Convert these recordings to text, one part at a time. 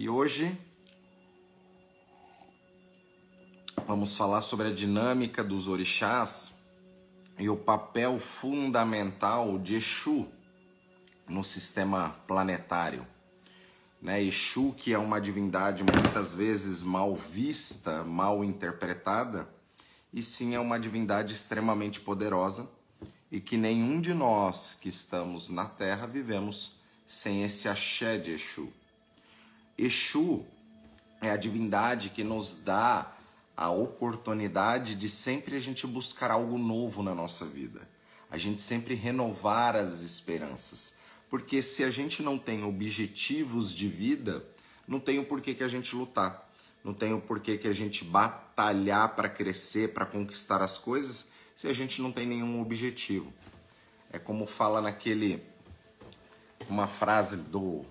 E hoje vamos falar sobre a dinâmica dos orixás e o papel fundamental de Exu no sistema planetário. Né? Exu, que é uma divindade muitas vezes mal vista, mal interpretada, e sim é uma divindade extremamente poderosa e que nenhum de nós que estamos na Terra vivemos sem esse axé de Exu. Exu é a divindade que nos dá a oportunidade de sempre a gente buscar algo novo na nossa vida. A gente sempre renovar as esperanças. Porque se a gente não tem objetivos de vida, não tem o porquê que a gente lutar. Não tem o porquê que a gente batalhar para crescer, para conquistar as coisas, se a gente não tem nenhum objetivo. É como fala naquele uma frase do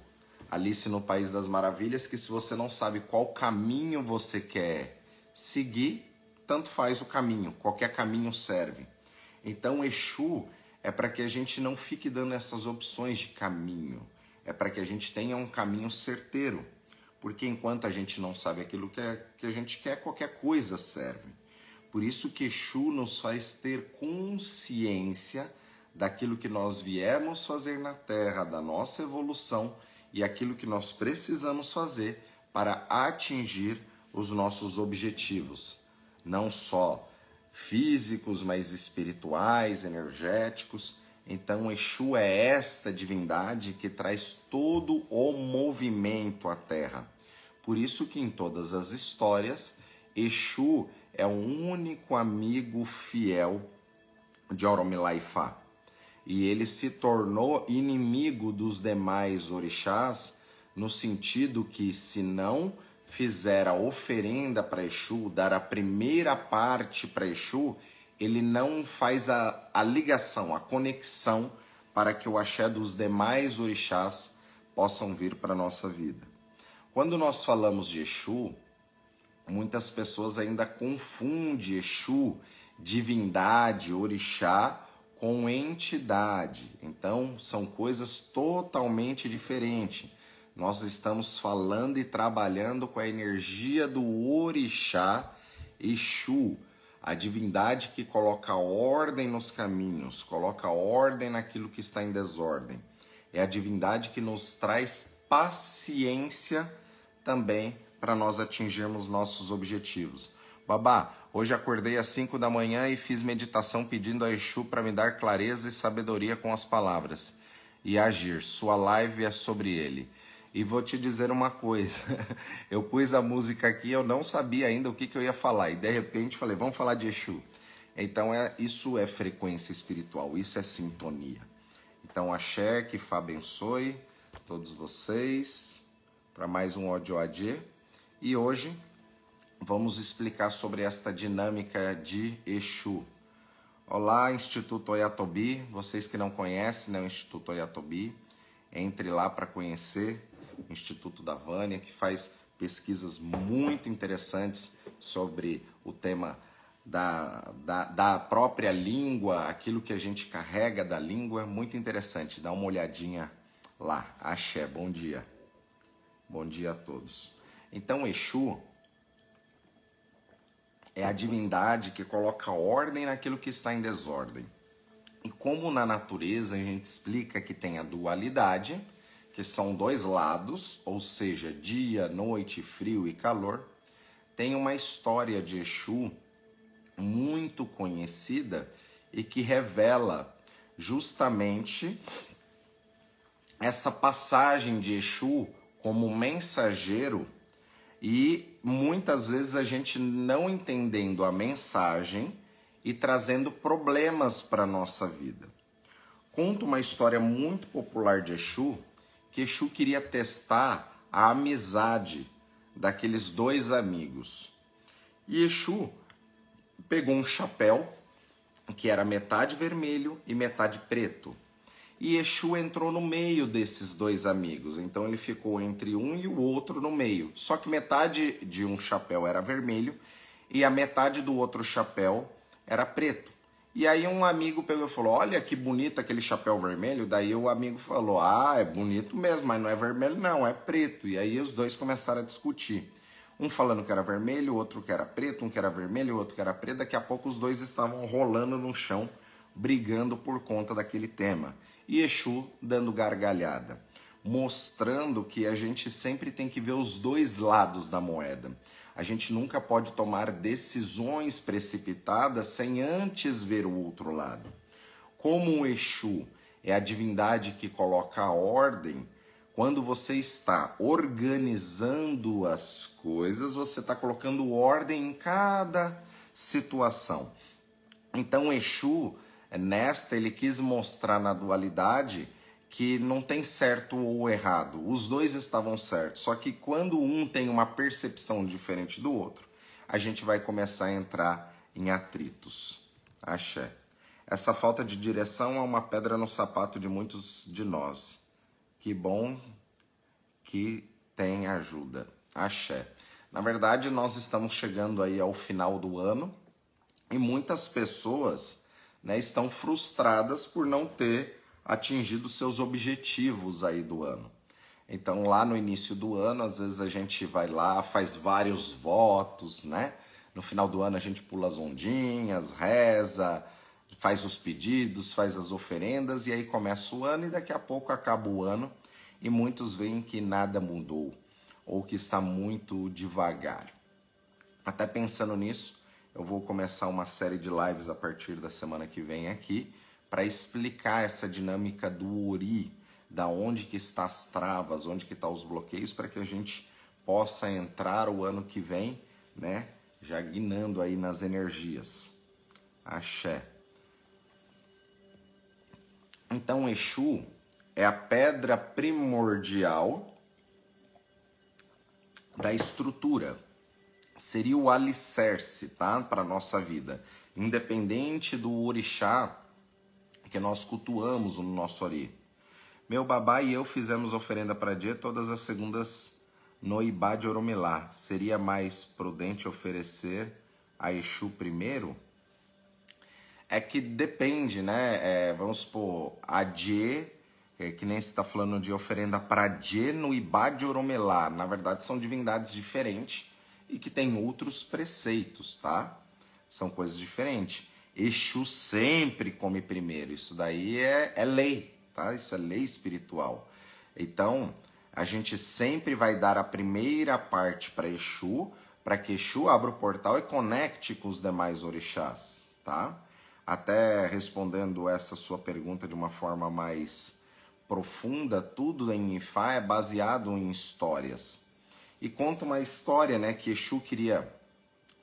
Alice no País das Maravilhas que se você não sabe qual caminho você quer seguir, tanto faz o caminho, qualquer caminho serve. Então, Exu é para que a gente não fique dando essas opções de caminho, é para que a gente tenha um caminho certeiro. Porque enquanto a gente não sabe aquilo que, é, que a gente quer, qualquer coisa serve. Por isso que Exu nos faz ter consciência daquilo que nós viemos fazer na Terra, da nossa evolução e aquilo que nós precisamos fazer para atingir os nossos objetivos, não só físicos, mas espirituais, energéticos. Então, Exu é esta divindade que traz todo o movimento à Terra. Por isso que em todas as histórias, Exu é o único amigo fiel de Oromilaifá. E ele se tornou inimigo dos demais orixás, no sentido que, se não fizer a oferenda para Exu, dar a primeira parte para Exu, ele não faz a, a ligação, a conexão para que o axé dos demais orixás possam vir para a nossa vida. Quando nós falamos de Exu, muitas pessoas ainda confundem Exu, divindade, orixá, com entidade. Então, são coisas totalmente diferentes nós estamos falando e trabalhando com a energia do Orixá Exu, a divindade que coloca ordem nos caminhos, coloca ordem naquilo que está em desordem. É a divindade que nos traz paciência também para nós atingirmos nossos objetivos. Babá, hoje acordei às 5 da manhã e fiz meditação pedindo a Exu para me dar clareza e sabedoria com as palavras e agir. Sua live é sobre ele. E vou te dizer uma coisa: eu pus a música aqui, eu não sabia ainda o que, que eu ia falar, e de repente falei, vamos falar de Exu. Então, é, isso é frequência espiritual, isso é sintonia. Então, axé, que Fá abençoe todos vocês para mais um Ódio AD. E hoje vamos explicar sobre esta dinâmica de Exu. Olá, Instituto Oyatobi. Vocês que não conhecem né, o Instituto Oyatobi, entre lá para conhecer. Instituto da Vânia, que faz pesquisas muito interessantes sobre o tema da, da, da, própria língua, aquilo que a gente carrega da língua, muito interessante. Dá uma olhadinha lá. Axé, bom dia. Bom dia a todos. Então, Exu é a divindade que coloca ordem naquilo que está em desordem. E como na natureza a gente explica que tem a dualidade, que são dois lados, ou seja, dia, noite, frio e calor, tem uma história de Exu muito conhecida e que revela justamente essa passagem de Exu como mensageiro e muitas vezes a gente não entendendo a mensagem e trazendo problemas para nossa vida. Conto uma história muito popular de Exu que Exu queria testar a amizade daqueles dois amigos. E Exu pegou um chapéu que era metade vermelho e metade preto. E Exu entrou no meio desses dois amigos. Então ele ficou entre um e o outro no meio. Só que metade de um chapéu era vermelho e a metade do outro chapéu era preto. E aí um amigo pegou e falou: Olha que bonito aquele chapéu vermelho. Daí o amigo falou: Ah, é bonito mesmo, mas não é vermelho, não, é preto. E aí os dois começaram a discutir. Um falando que era vermelho, outro que era preto, um que era vermelho, outro que era preto. Daqui a pouco os dois estavam rolando no chão, brigando por conta daquele tema. E Exu dando gargalhada, mostrando que a gente sempre tem que ver os dois lados da moeda. A gente nunca pode tomar decisões precipitadas sem antes ver o outro lado. Como o Exu é a divindade que coloca a ordem, quando você está organizando as coisas, você está colocando ordem em cada situação. Então, Exu, nesta, ele quis mostrar na dualidade que não tem certo ou errado. Os dois estavam certos. Só que quando um tem uma percepção diferente do outro, a gente vai começar a entrar em atritos. Axé. Essa falta de direção é uma pedra no sapato de muitos de nós. Que bom que tem ajuda. Axé. Na verdade, nós estamos chegando aí ao final do ano e muitas pessoas né, estão frustradas por não ter atingido seus objetivos aí do ano. Então, lá no início do ano, às vezes a gente vai lá, faz vários votos, né? No final do ano a gente pula as ondinhas, reza, faz os pedidos, faz as oferendas e aí começa o ano e daqui a pouco acaba o ano e muitos veem que nada mudou ou que está muito devagar. Até pensando nisso, eu vou começar uma série de lives a partir da semana que vem aqui para explicar essa dinâmica do Ori, da onde que está as travas, onde que está os bloqueios, para que a gente possa entrar o ano que vem, né, já guinando aí nas energias. Axé. Então, Exu é a pedra primordial da estrutura. Seria o alicerce, tá? Para nossa vida. Independente do orixá que nós cultuamos no nosso ori. Meu babá e eu fizemos oferenda para Dia todas as segundas no Ibá de Oromilá. Seria mais prudente oferecer a Exu primeiro? É que depende, né? É, vamos supor, a Dje, é, que nem você está falando de oferenda para Dje no Ibá de Oromelá. Na verdade, são divindades diferentes e que têm outros preceitos, tá? São coisas diferentes. Exu sempre come primeiro. Isso daí é, é lei, tá? Isso é lei espiritual. Então, a gente sempre vai dar a primeira parte para Exu, para que Exu abra o portal e conecte com os demais orixás, tá? até respondendo essa sua pergunta de uma forma mais profunda, tudo em Ifá é baseado em histórias. E conta uma história, né, que Exu queria,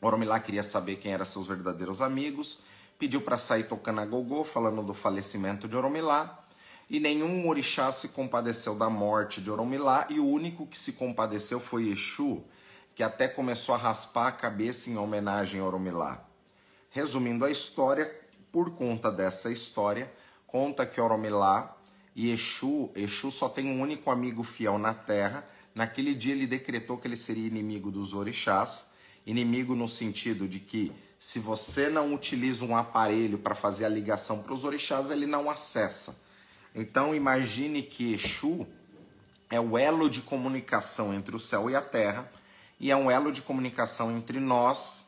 Oromilá queria saber quem eram seus verdadeiros amigos, pediu para sair tocando a gogô, falando do falecimento de Oromilá, e nenhum orixá se compadeceu da morte de Oromilá, e o único que se compadeceu foi Exu, que até começou a raspar a cabeça em homenagem a Oromilá. Resumindo a história, por conta dessa história, conta que Oromilá e Exu, Exu só tem um único amigo fiel na terra. Naquele dia ele decretou que ele seria inimigo dos orixás, inimigo no sentido de que se você não utiliza um aparelho para fazer a ligação para os orixás, ele não acessa. Então imagine que Exu é o elo de comunicação entre o céu e a terra e é um elo de comunicação entre nós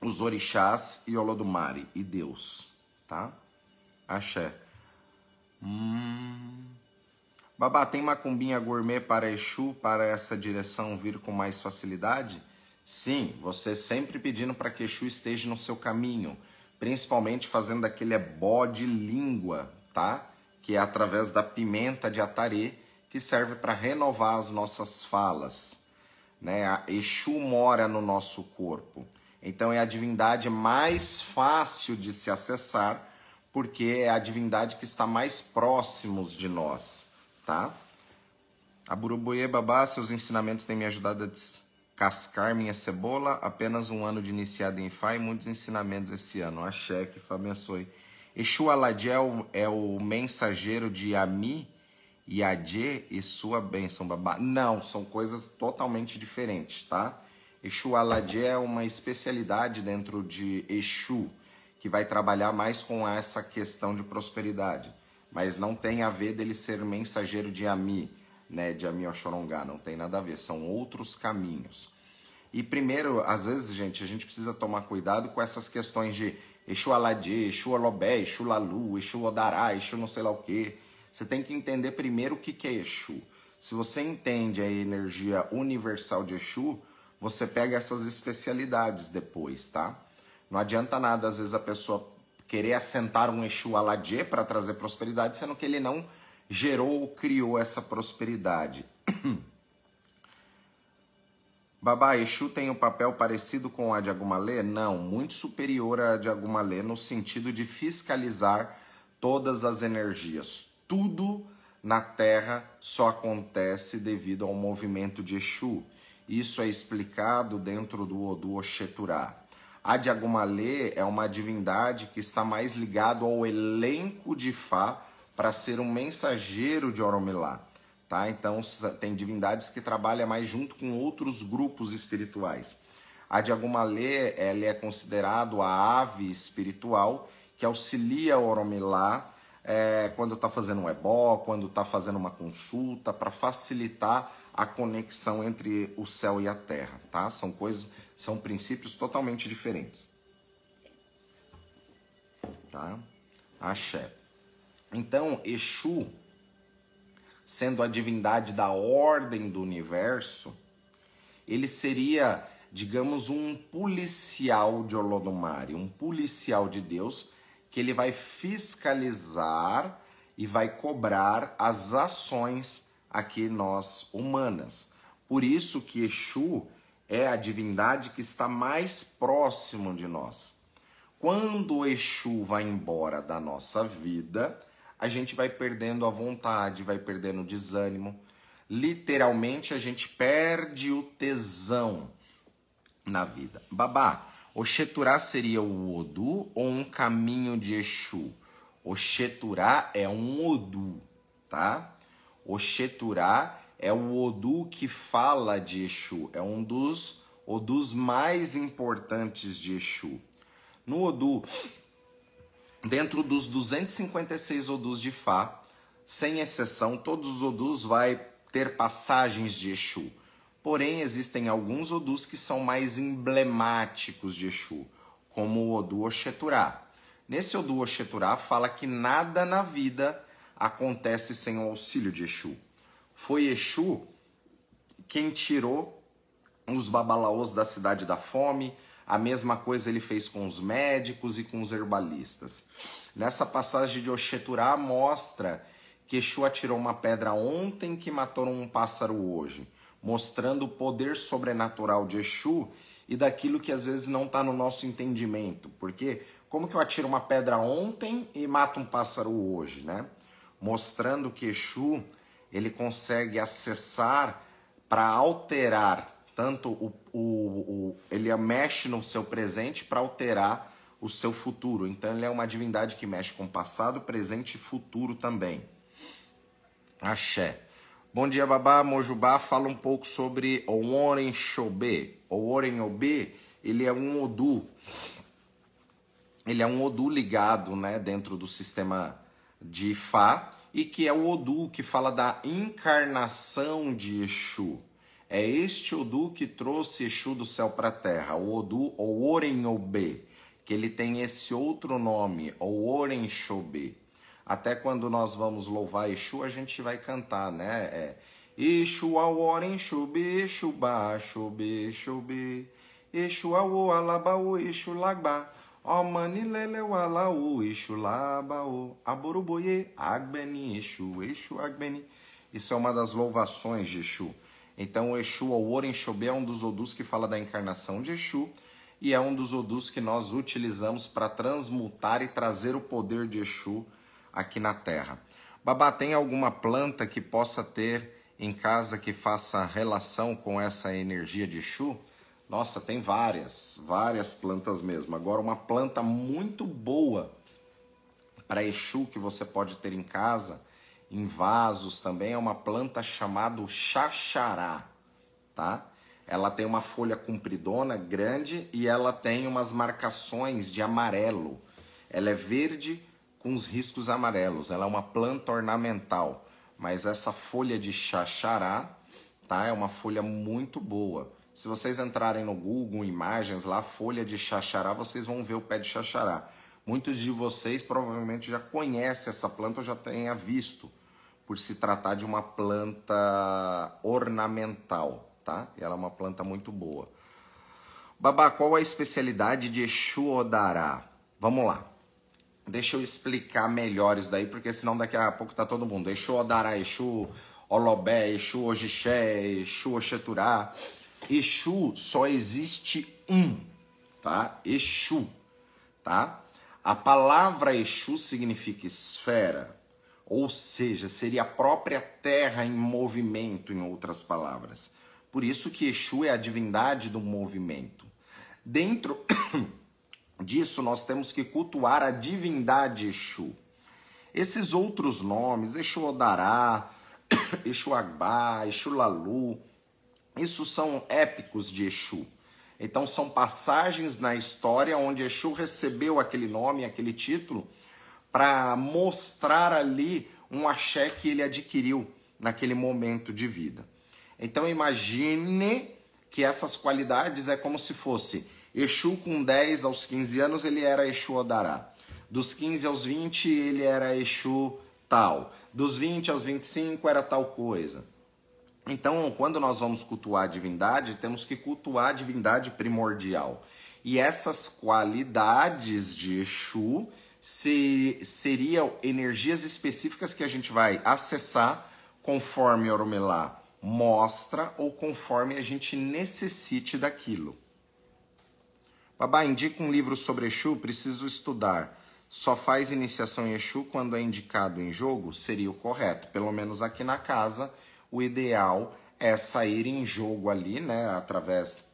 os orixás e Olodumare e Deus, tá? Axé. Hum... Babá, tem macumbinha gourmet para Exu para essa direção vir com mais facilidade? Sim, você sempre pedindo para que Exu esteja no seu caminho, principalmente fazendo aquele ebó de língua, tá? Que é através da pimenta de atarê, que serve para renovar as nossas falas. Né? A Exu mora no nosso corpo. Então é a divindade mais fácil de se acessar, porque é a divindade que está mais próximos de nós, tá? A Burubuê Babá, seus ensinamentos têm me ajudado a descascar minha cebola. Apenas um ano de iniciado em e muitos ensinamentos esse ano. Axé, que Fá abençoe. Exu Aladiel é o mensageiro de Ami e Adê e sua bênção, babá. Não, são coisas totalmente diferentes, tá? Exu Aladie é uma especialidade dentro de Exu, que vai trabalhar mais com essa questão de prosperidade. Mas não tem a ver dele ser mensageiro de Ami, né, de Ami Oxorongá, não tem nada a ver, são outros caminhos. E primeiro, às vezes, gente, a gente precisa tomar cuidado com essas questões de Exu Aladê, Exu Alobé, Exu Lalu, Exu Odará, Exu não sei lá o quê. Você tem que entender primeiro o que é Exu. Se você entende a energia universal de Exu, você pega essas especialidades depois, tá? Não adianta nada, às vezes, a pessoa querer assentar um Exu Aladê para trazer prosperidade, sendo que ele não gerou ou criou essa prosperidade. Babá, Exu tem um papel parecido com a de Agumalê? Não, muito superior à de Agumalê no sentido de fiscalizar todas as energias. Tudo na Terra só acontece devido ao movimento de Exu. Isso é explicado dentro do Odu Oxeturá. A de Agumalê é uma divindade que está mais ligado ao elenco de Fá para ser um mensageiro de Oromilá. Tá? Então, tem divindades que trabalham mais junto com outros grupos espirituais. A de Agumalê, ele é considerado a ave espiritual que auxilia o Oromilá é, quando está fazendo um ebó, quando está fazendo uma consulta, para facilitar a conexão entre o céu e a terra, tá? São coisas, são princípios totalmente diferentes. Tá? Axé. Então, Exu sendo a divindade da ordem do universo, ele seria, digamos, um policial de Olodumare, um policial de Deus, que ele vai fiscalizar e vai cobrar as ações aqui nós humanas. Por isso que Exu é a divindade que está mais próximo de nós. Quando o Exu vai embora da nossa vida, a gente vai perdendo a vontade, vai perdendo o desânimo. Literalmente, a gente perde o tesão na vida. Babá, o Xeturá seria o Odu ou um caminho de Exu? O Xeturá é um Odu, tá? O Xeturá é o Odu que fala de Exu, é um dos Odus mais importantes de Exu. No Odu dentro dos 256 odus de Fá, sem exceção, todos os odus vai ter passagens de Exu. Porém, existem alguns odus que são mais emblemáticos de Exu, como o Odu Oxeturá. Nesse Odu Oxeturá fala que nada na vida acontece sem o auxílio de Exu. Foi Exu quem tirou os babalaôs da cidade da fome, a mesma coisa ele fez com os médicos e com os herbalistas. Nessa passagem de Oxeturá mostra que Exu atirou uma pedra ontem que matou um pássaro hoje, mostrando o poder sobrenatural de Exu e daquilo que às vezes não está no nosso entendimento. Porque como que eu atiro uma pedra ontem e mato um pássaro hoje, né? Mostrando que Exu ele consegue acessar para alterar tanto o, o, o, ele mexe no seu presente para alterar o seu futuro. Então ele é uma divindade que mexe com passado, presente e futuro também. Axé. Bom dia, Babá. Mojubá fala um pouco sobre o Oren Shobê. O Oren Obê, ele é um Odu. Ele é um Odu ligado né, dentro do sistema de Fá e que é o Odu que fala da encarnação de Exu. É este Odu que trouxe Exu do céu para a terra, o Odu ou Orenobê, que ele tem esse outro nome, o Orenxobê. Até quando nós vamos louvar Exu, a gente vai cantar, né? É, Exu ao Orenxobê, Exu ba, Xobê, Xobê. Exu ao Alabaú, Exu. Ó manilele o alaú, Exu labaú. Aboruboye, Agbeni, Exu, Exu Agbeni. Isso é uma das louvações de Exu. Então, o Exu, ou Orenxobê, é um dos odus que fala da encarnação de Exu e é um dos odus que nós utilizamos para transmutar e trazer o poder de Exu aqui na Terra. Babá, tem alguma planta que possa ter em casa que faça relação com essa energia de Exu? Nossa, tem várias, várias plantas mesmo. Agora, uma planta muito boa para Exu que você pode ter em casa em vasos também é uma planta chamada xaxará, tá? Ela tem uma folha compridona, grande, e ela tem umas marcações de amarelo. Ela é verde com os riscos amarelos. Ela é uma planta ornamental, mas essa folha de xaxará, tá? É uma folha muito boa. Se vocês entrarem no Google Imagens lá, folha de xaxará, vocês vão ver o pé de xaxará. Muitos de vocês provavelmente já conhecem essa planta ou já tenha visto, por se tratar de uma planta ornamental, tá? E ela é uma planta muito boa. Babá, qual a especialidade de Exu Odará? Vamos lá. Deixa eu explicar melhor isso daí, porque senão daqui a pouco tá todo mundo. Exu Odará, Exu Olobé, Exu Ojixé, Exu Oxeturá. Exu só existe um, tá? Exu, tá? A palavra Exu significa esfera, ou seja, seria a própria terra em movimento, em outras palavras. Por isso que Exu é a divindade do movimento. Dentro disso, nós temos que cultuar a divindade Exu. Esses outros nomes, Exu Odará, Exu Agbá, Exu Lalu, isso são épicos de Exu. Então são passagens na história onde Exu recebeu aquele nome, aquele título, para mostrar ali um axé que ele adquiriu naquele momento de vida. Então imagine que essas qualidades é como se fosse Exu com 10 aos 15 anos, ele era Exu Odará. Dos 15 aos 20, ele era Exu tal. Dos 20 aos 25 era tal coisa. Então, quando nós vamos cultuar a divindade, temos que cultuar a divindade primordial. E essas qualidades de Exu se, seriam energias específicas que a gente vai acessar conforme Oromelá mostra ou conforme a gente necessite daquilo. Babá, indica um livro sobre Exu, preciso estudar. Só faz iniciação em Exu quando é indicado em jogo? Seria o correto. Pelo menos aqui na casa, o ideal é sair em jogo ali, né, através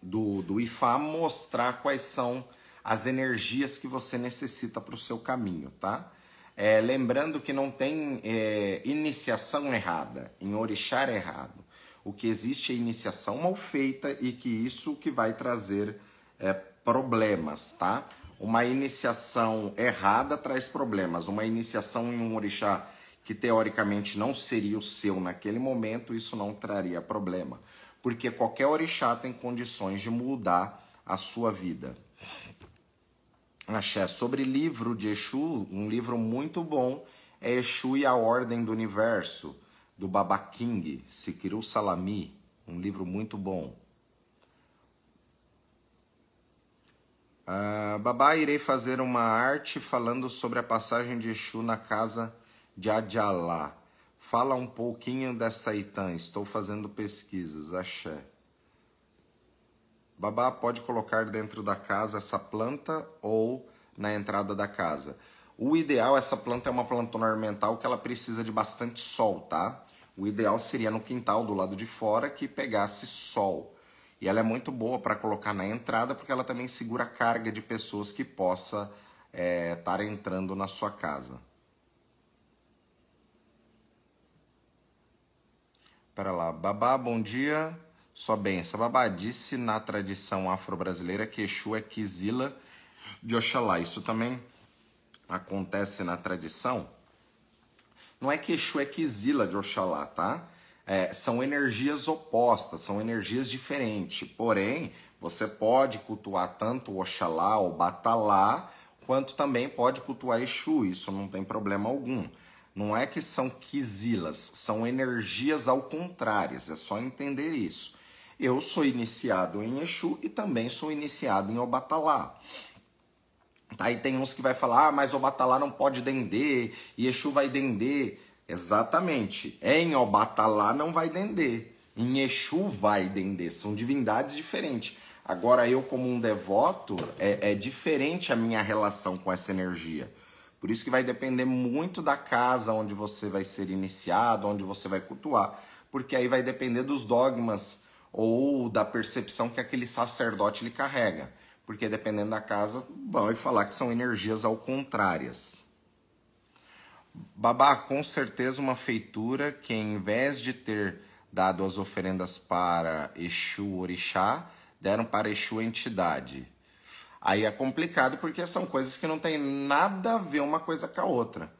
do, do IFA, mostrar quais são as energias que você necessita para o seu caminho, tá? É, lembrando que não tem é, iniciação errada, em orixá é errado. O que existe é iniciação mal feita e que isso que vai trazer é, problemas, tá? Uma iniciação errada traz problemas. Uma iniciação em um orixá que teoricamente não seria o seu naquele momento, isso não traria problema. Porque qualquer orixá tem condições de mudar a sua vida. Axé, sobre livro de Exu, um livro muito bom é Exu e a Ordem do Universo, do Baba King, Sikiru Salami, um livro muito bom. Uh, babá, irei fazer uma arte falando sobre a passagem de Exu na casa de Adjalá. Fala um pouquinho dessa Itã, estou fazendo pesquisas, axé. Babá, pode colocar dentro da casa essa planta ou na entrada da casa. O ideal, essa planta é uma planta ornamental que ela precisa de bastante sol, tá? O ideal seria no quintal do lado de fora que pegasse sol. E ela é muito boa para colocar na entrada porque ela também segura a carga de pessoas que possa estar eh, é, entrando na sua casa. Pera lá. Babá, bom dia. Sua benção. Babá, disse na tradição afro-brasileira que Exu é Kizila de Oxalá. Isso também acontece na tradição. Não é que Exu é Kizila de Oxalá, tá? é, são energias opostas, são energias diferentes. Porém, você pode cultuar tanto Oxalá ou Batalá, quanto também pode cultuar Exu, isso não tem problema algum. Não é que são quisilas, são energias ao contrário, é só entender isso. Eu sou iniciado em Exu e também sou iniciado em Obatalá. Tá? E tem uns que vai falar, ah, mas Obatalá não pode dender, e Exu vai dender. Exatamente. Em Obatalá não vai dender. Em Exu vai dender. São divindades diferentes. Agora, eu, como um devoto, é, é diferente a minha relação com essa energia. Por isso que vai depender muito da casa onde você vai ser iniciado, onde você vai cultuar. Porque aí vai depender dos dogmas ou da percepção que aquele sacerdote lhe carrega. Porque dependendo da casa, vão falar que são energias ao contrárias. Babá, com certeza uma feitura que em vez de ter dado as oferendas para Exu Orixá, deram para Exu Entidade. Aí é complicado porque são coisas que não tem nada a ver uma coisa com a outra.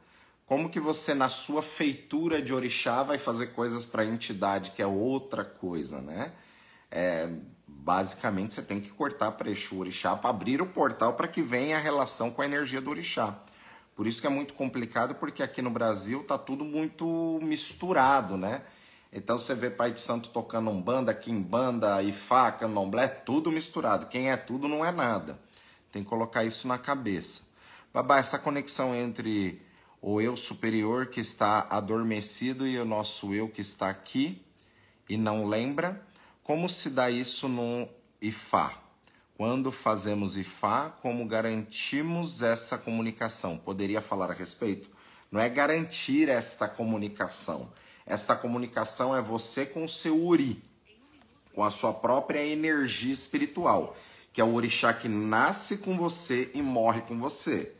Como que você na sua feitura de orixá vai fazer coisas para a entidade que é outra coisa, né? É, basicamente você tem que cortar para Exu orixá para abrir o portal para que venha a relação com a energia do orixá. Por isso que é muito complicado porque aqui no Brasil tá tudo muito misturado, né? Então você vê Pai de Santo tocando um banda, quimbanda, ifá, candomblé, tudo misturado. Quem é tudo não é nada. Tem que colocar isso na cabeça. Babá, essa conexão entre o eu superior que está adormecido e o nosso eu que está aqui e não lembra, como se dá isso no Ifá? Quando fazemos Ifá, como garantimos essa comunicação? Poderia falar a respeito? Não é garantir esta comunicação. Esta comunicação é você com o seu Uri, com a sua própria energia espiritual que é o orixá que nasce com você e morre com você.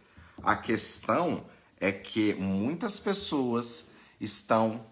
A questão é que muitas pessoas estão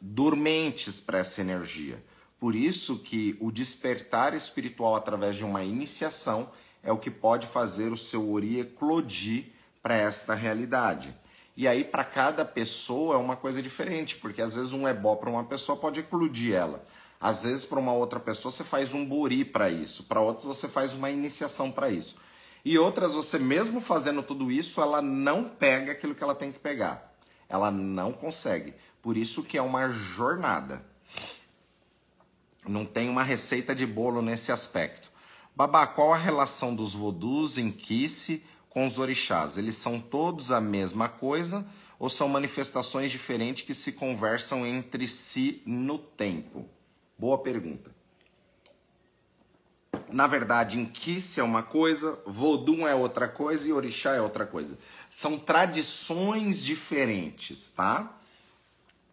dormentes para essa energia. Por isso que o despertar espiritual através de uma iniciação é o que pode fazer o seu ori eclodir para esta realidade. E aí para cada pessoa é uma coisa diferente, porque às vezes um ebó para uma pessoa pode eclodir ela. Às vezes, para uma outra pessoa, você faz um buri para isso, para outras, você faz uma iniciação para isso. E outras, você mesmo fazendo tudo isso, ela não pega aquilo que ela tem que pegar. Ela não consegue. Por isso que é uma jornada. Não tem uma receita de bolo nesse aspecto. Babá, qual a relação dos vodus em Kiss com os orixás? Eles são todos a mesma coisa ou são manifestações diferentes que se conversam entre si no tempo? Boa pergunta. Na verdade, Inquice é uma coisa, Vodum é outra coisa e Orixá é outra coisa. São tradições diferentes, tá?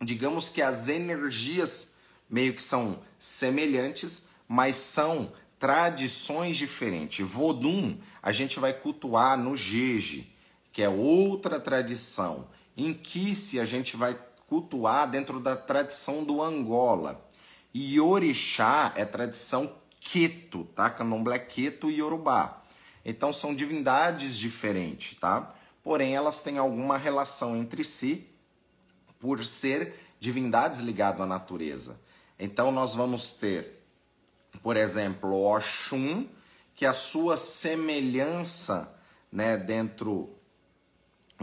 Digamos que as energias meio que são semelhantes, mas são tradições diferentes. Vodum a gente vai cultuar no Jeje, que é outra tradição. Inquice a gente vai cultuar dentro da tradição do Angola. E orixá é tradição queto, tá? Candomblé queto e yorubá. Então são divindades diferentes, tá? Porém, elas têm alguma relação entre si por ser divindades ligadas à natureza. Então nós vamos ter, por exemplo, Oxum, que a sua semelhança, né, dentro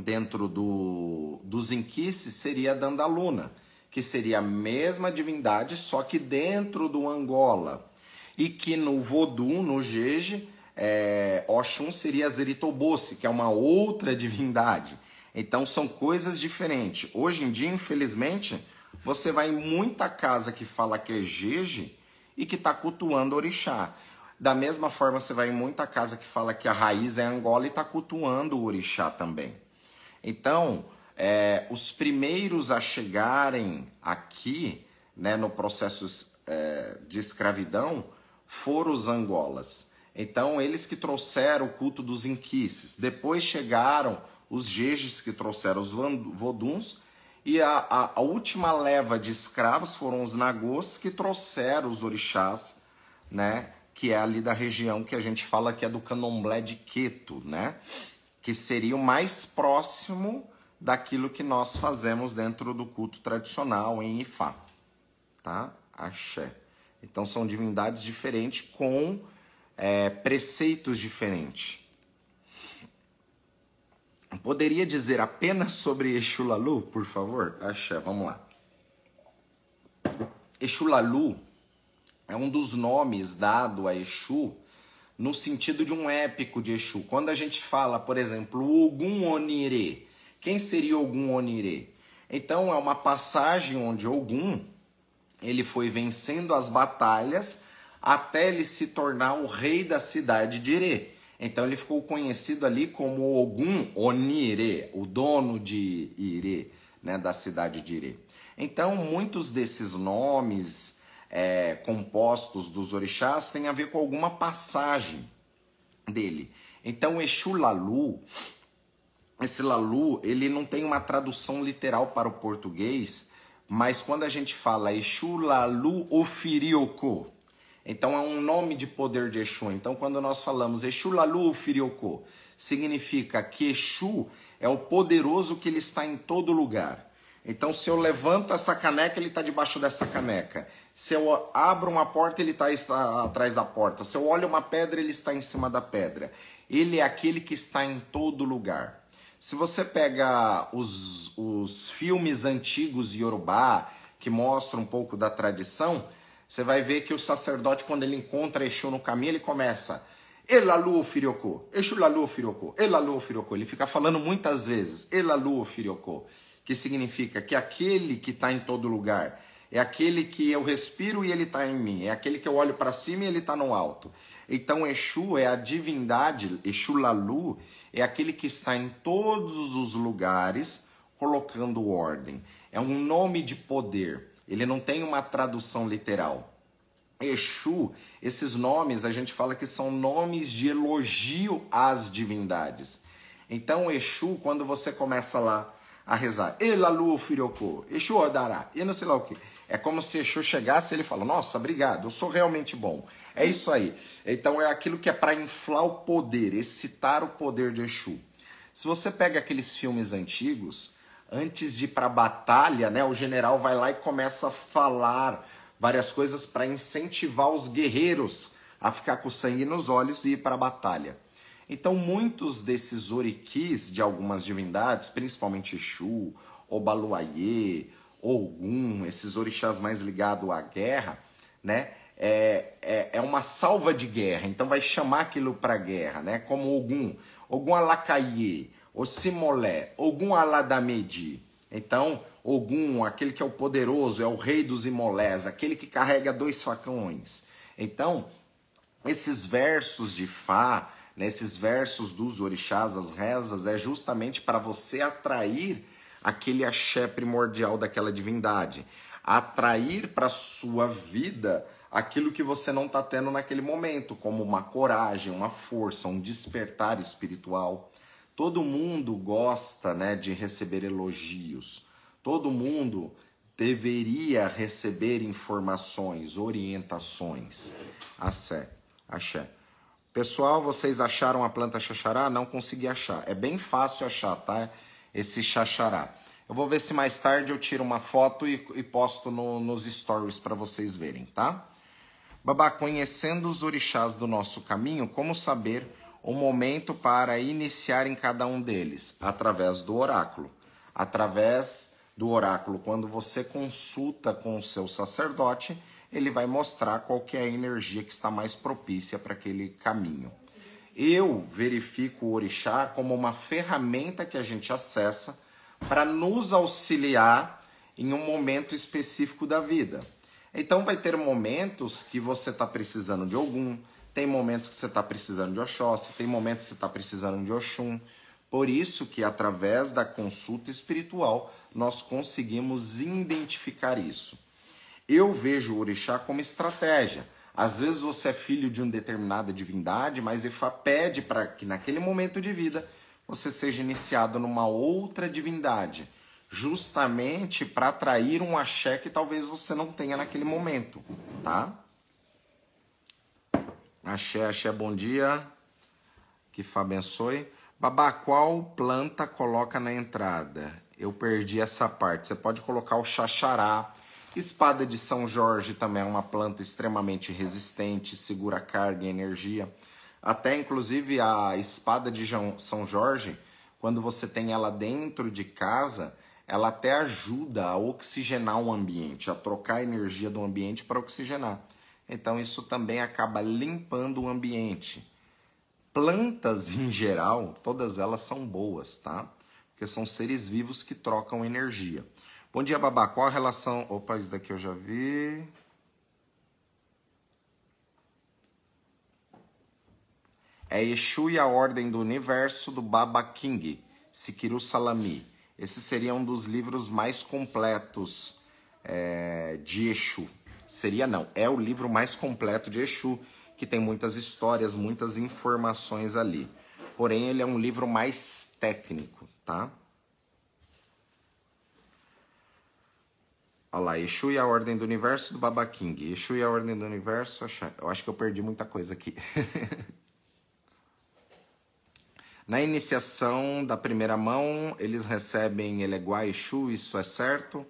dentro do, dos inquices seria a Dandaluna que seria a mesma divindade, só que dentro do Angola. E que no Vodun, no Jeje, é, Oxum seria Zeritobossi, que é uma outra divindade. Então são coisas diferentes. Hoje em dia, infelizmente, você vai em muita casa que fala que é Jeje e que está cultuando orixá. Da mesma forma, você vai em muita casa que fala que a raiz é Angola e está cultuando o orixá também. Então, é, os primeiros a chegarem aqui, né, no processo é, de escravidão, foram os angolas. Então, eles que trouxeram o culto dos inquices. Depois chegaram os jejes que trouxeram os voduns. E a, a, a, última leva de escravos foram os nagôs que trouxeram os orixás, né? Que é ali da região que a gente fala que é do candomblé de Queto, né? Que seria o mais próximo daquilo que nós fazemos dentro do culto tradicional em Ifá, tá? Axé. Então são divindades diferentes com é, preceitos diferentes. Poderia dizer apenas sobre Exulalu, por favor? Axé, vamos lá. Exulalu é um dos nomes dado a Exu no sentido de um épico de Exu. Quando a gente fala, por exemplo, Ogum Onire, quem seria Ogum Onire? Então é uma passagem onde Ogum ele foi vencendo as batalhas até ele se tornar o rei da cidade de Ire. Então ele ficou conhecido ali como Ogum Onire, o dono de Ire, né, da cidade de Ire. Então muitos desses nomes é, compostos dos orixás têm a ver com alguma passagem dele. Então Exu Lalu esse Lalu, ele não tem uma tradução literal para o português, mas quando a gente fala Exu Lalu Ofirioko, Então é um nome de poder de Exu. Então quando nós falamos Exu Lalu Firioko, significa que Exu é o poderoso que ele está em todo lugar. Então se eu levanto essa caneca, ele está debaixo dessa caneca. Se eu abro uma porta, ele tá, está atrás da porta. Se eu olho uma pedra, ele está em cima da pedra. Ele é aquele que está em todo lugar. Se você pega os, os filmes antigos Yorubá, que mostram um pouco da tradição, você vai ver que o sacerdote, quando ele encontra Exu no caminho, ele começa. Elalu Firioko, Exu Lalu Firioko, Elalu Firioko. Ele fica falando muitas vezes, Elalu Firioko, que significa que aquele que está em todo lugar é aquele que eu respiro e ele está em mim, é aquele que eu olho para cima e ele está no alto. Então Exu é a divindade, Exu Lalu é aquele que está em todos os lugares colocando ordem. É um nome de poder. Ele não tem uma tradução literal. Exu, esses nomes a gente fala que são nomes de elogio às divindades. Então, Exu, quando você começa lá a rezar, Elalu Firoko, Exu Odará, e não sei lá o que. É como se Exu chegasse e ele fala: Nossa, obrigado, eu sou realmente bom. É isso aí. Então é aquilo que é para inflar o poder, excitar o poder de Exu. Se você pega aqueles filmes antigos, antes de ir para a batalha, né, o general vai lá e começa a falar várias coisas para incentivar os guerreiros a ficar com sangue nos olhos e ir para a batalha. Então, muitos desses oriquis de algumas divindades, principalmente Exu, Obaluayê, Ogum, esses orixás mais ligados à guerra, né? É, é, é, uma salva de guerra, então vai chamar aquilo para guerra, né? Como Ogum, Ogum Alakaiê, Simolé, Ogum Aladamedi. Então, Ogum, aquele que é o poderoso, é o rei dos Imolés, aquele que carrega dois facões. Então, esses versos de Fá, né, esses versos dos orixás, as rezas, é justamente para você atrair aquele axé primordial daquela divindade. Atrair para sua vida aquilo que você não está tendo naquele momento, como uma coragem, uma força, um despertar espiritual. Todo mundo gosta né, de receber elogios. Todo mundo deveria receber informações, orientações. Axé, axé. Pessoal, vocês acharam a planta xaxará? Não consegui achar. É bem fácil achar, tá? Esse xaxará. Eu vou ver se mais tarde eu tiro uma foto e, e posto no, nos stories para vocês verem, tá? Babá, conhecendo os orixás do nosso caminho, como saber o momento para iniciar em cada um deles, através do oráculo. Através do oráculo, quando você consulta com o seu sacerdote, ele vai mostrar qual que é a energia que está mais propícia para aquele caminho. Eu verifico o orixá como uma ferramenta que a gente acessa para nos auxiliar em um momento específico da vida. Então vai ter momentos que você está precisando de algum, tem momentos que você está precisando de Oxóssi, tem momentos que você está precisando de Oxum. Por isso que através da consulta espiritual nós conseguimos identificar isso. Eu vejo o orixá como estratégia. Às vezes você é filho de uma determinada divindade, mas Ifá pede para que naquele momento de vida você seja iniciado numa outra divindade, justamente para atrair um axé que talvez você não tenha naquele momento, tá? Axé, axé, bom dia. Que Fá abençoe. Babá, qual planta coloca na entrada? Eu perdi essa parte. Você pode colocar o xaxará. Espada de São Jorge também é uma planta extremamente resistente, segura carga e energia. Até inclusive a espada de São Jorge, quando você tem ela dentro de casa, ela até ajuda a oxigenar o ambiente, a trocar a energia do ambiente para oxigenar. Então isso também acaba limpando o ambiente. Plantas em geral, todas elas são boas, tá? Porque são seres vivos que trocam energia. Bom dia, Babá. Qual a relação. Opa, isso daqui eu já vi. É Exu e a Ordem do Universo do Baba King, Sikiru Salami. Esse seria um dos livros mais completos é, de Exu. Seria não, é o livro mais completo de Exu, que tem muitas histórias, muitas informações ali. Porém, ele é um livro mais técnico, tá? Olha lá, Exu e a Ordem do Universo do Baba King. Exu e a Ordem do Universo, eu acho que eu perdi muita coisa aqui. Na iniciação da primeira mão, eles recebem Eleguá Exu, isso é certo?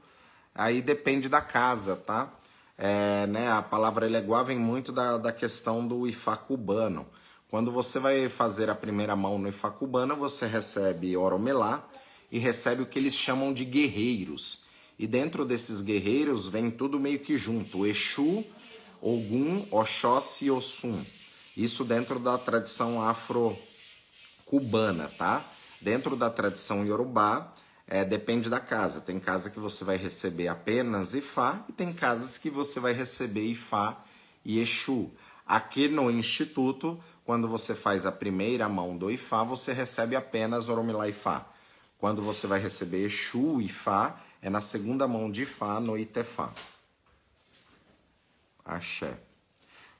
Aí depende da casa, tá? É, né, a palavra Eleguá vem muito da, da questão do Ifá cubano. Quando você vai fazer a primeira mão no Ifá cubano, você recebe Oromelá e recebe o que eles chamam de guerreiros. E dentro desses guerreiros vem tudo meio que junto: Exu, Ogum, Oxóssi e Ossum. Isso dentro da tradição afro cubana, tá? Dentro da tradição iorubá, é, depende da casa. Tem casa que você vai receber apenas Ifá e tem casas que você vai receber Ifá e Exu. Aqui no Instituto, quando você faz a primeira mão do Ifá, você recebe apenas Oromilá Ifá. Quando você vai receber Exu Ifá, é na segunda mão de Ifá no Itefá. Axé.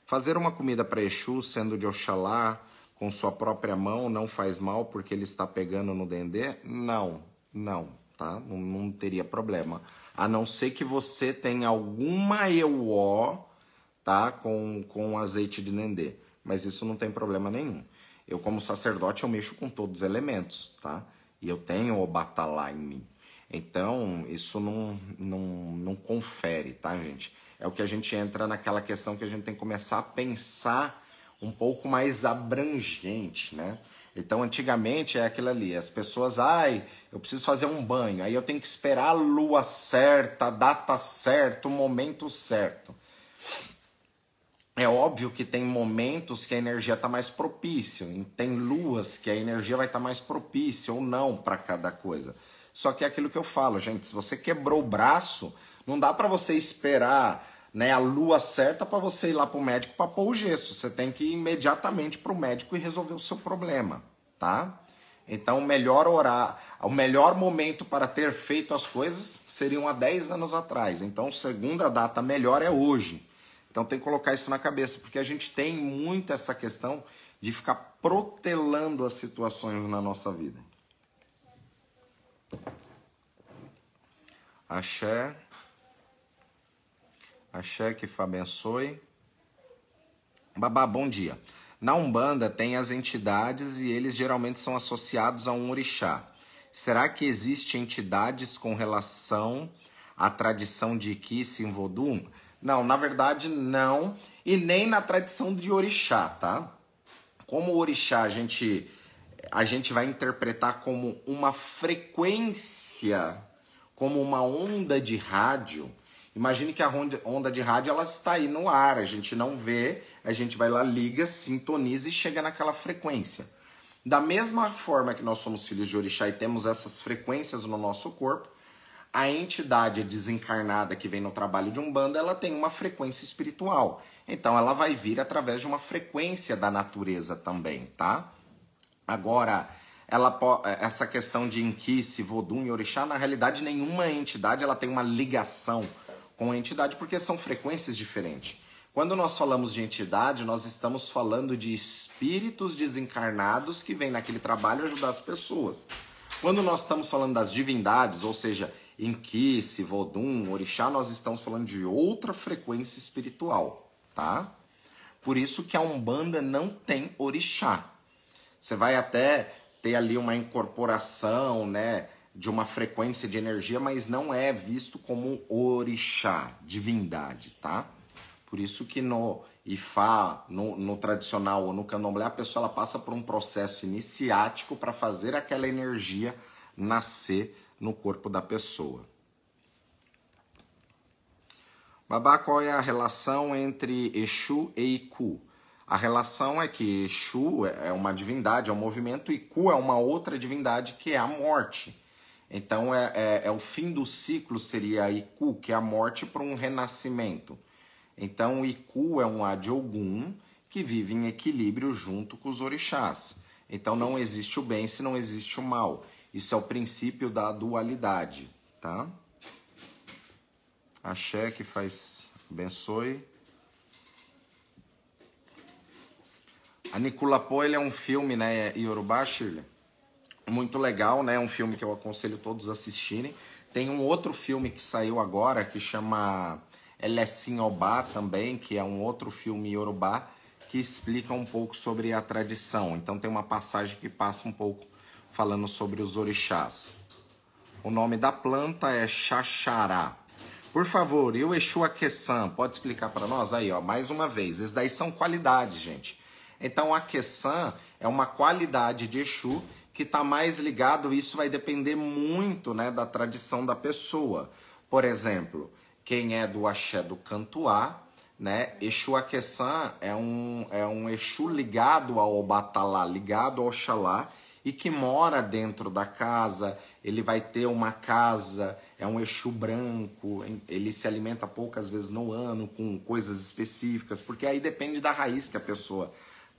Fazer uma comida para Exu, sendo de Oxalá, com sua própria mão não faz mal porque ele está pegando no dendê? Não, não, tá? Não, não teria problema. A não ser que você tenha alguma EUO, tá? Com, com azeite de dendê. Mas isso não tem problema nenhum. Eu, como sacerdote, eu mexo com todos os elementos, tá? E eu tenho o batalá em mim. Então, isso não, não, não confere, tá, gente? É o que a gente entra naquela questão que a gente tem que começar a pensar um pouco mais abrangente, né? Então, antigamente é aquilo ali, as pessoas, ai, eu preciso fazer um banho, aí eu tenho que esperar a lua certa, a data certa, o momento certo. É óbvio que tem momentos que a energia está mais propícia, tem luas que a energia vai estar tá mais propícia ou não para cada coisa. Só que é aquilo que eu falo, gente, se você quebrou o braço, não dá para você esperar né, a lua certa para você ir lá para o médico para pôr o gesso. Você tem que ir imediatamente para o médico e resolver o seu problema, tá? Então, o melhor orar, o melhor momento para ter feito as coisas seriam há 10 anos atrás. Então, segunda data melhor é hoje. Então, tem que colocar isso na cabeça, porque a gente tem muito essa questão de ficar protelando as situações na nossa vida. Axé. Axé que abençoe. Babá, bom dia. Na Umbanda tem as entidades e eles geralmente são associados a um orixá. Será que existe entidades com relação à tradição de em Vodum? Não, na verdade não, e nem na tradição de orixá, tá? Como orixá a gente a gente vai interpretar como uma frequência, como uma onda de rádio, Imagine que a onda de rádio ela está aí no ar, a gente não vê, a gente vai lá, liga, sintoniza e chega naquela frequência. Da mesma forma que nós somos filhos de orixá e temos essas frequências no nosso corpo, a entidade desencarnada que vem no trabalho de Umbanda, ela tem uma frequência espiritual. Então ela vai vir através de uma frequência da natureza também, tá? Agora, ela essa questão de Inquice, Vodum e Orixá, na realidade nenhuma entidade ela tem uma ligação com a entidade, porque são frequências diferentes. Quando nós falamos de entidade, nós estamos falando de espíritos desencarnados que vêm naquele trabalho ajudar as pessoas. Quando nós estamos falando das divindades, ou seja, Inquice, Vodum, Orixá, nós estamos falando de outra frequência espiritual, tá? Por isso que a Umbanda não tem orixá. Você vai até ter ali uma incorporação, né? de uma frequência de energia, mas não é visto como orixá, divindade, tá? Por isso que no Ifá, no, no tradicional ou no candomblé, a pessoa ela passa por um processo iniciático para fazer aquela energia nascer no corpo da pessoa. Babá, qual é a relação entre Exu e Iku? A relação é que Exu é uma divindade, é um movimento, e Iku é uma outra divindade que é a morte. Então é, é, é, o fim do ciclo seria Iku, que é a morte para um renascimento. Então Iku é um Adiogun que vive em equilíbrio junto com os orixás. Então não existe o bem se não existe o mal. Isso é o princípio da dualidade, tá? Axé que faz abençoe. A Niculapô, ele é um filme, né, Yorubá, Shirley? muito legal, né? É um filme que eu aconselho todos a assistirem. Tem um outro filme que saiu agora que chama Elessin Obá também, que é um outro filme yorubá que explica um pouco sobre a tradição. Então tem uma passagem que passa um pouco falando sobre os orixás. O nome da planta é Xaxará. Por favor, e o Exu Aqueçan, pode explicar para nós aí, ó, mais uma vez. Esses daí são qualidades, gente. Então, Aqueçan é uma qualidade de Exu que está mais ligado, isso vai depender muito né, da tradição da pessoa. Por exemplo, quem é do axé do cantuá, né? Exu Aqueçan é um, é um Exu ligado ao Batalá, ligado ao Oxalá, e que mora dentro da casa, ele vai ter uma casa, é um Exu branco, ele se alimenta poucas vezes no ano com coisas específicas, porque aí depende da raiz que a pessoa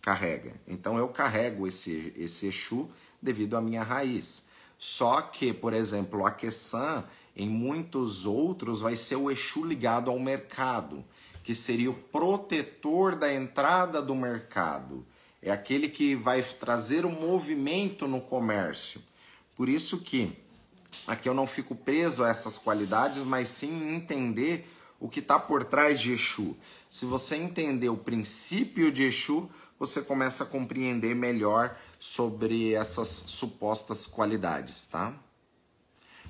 carrega. Então eu carrego esse, esse Exu devido à minha raiz. Só que, por exemplo, a Kessan, em muitos outros, vai ser o Exu ligado ao mercado, que seria o protetor da entrada do mercado. É aquele que vai trazer o um movimento no comércio. Por isso que aqui eu não fico preso a essas qualidades, mas sim entender o que está por trás de Exu. Se você entender o princípio de Exu, você começa a compreender melhor sobre essas supostas qualidades, tá?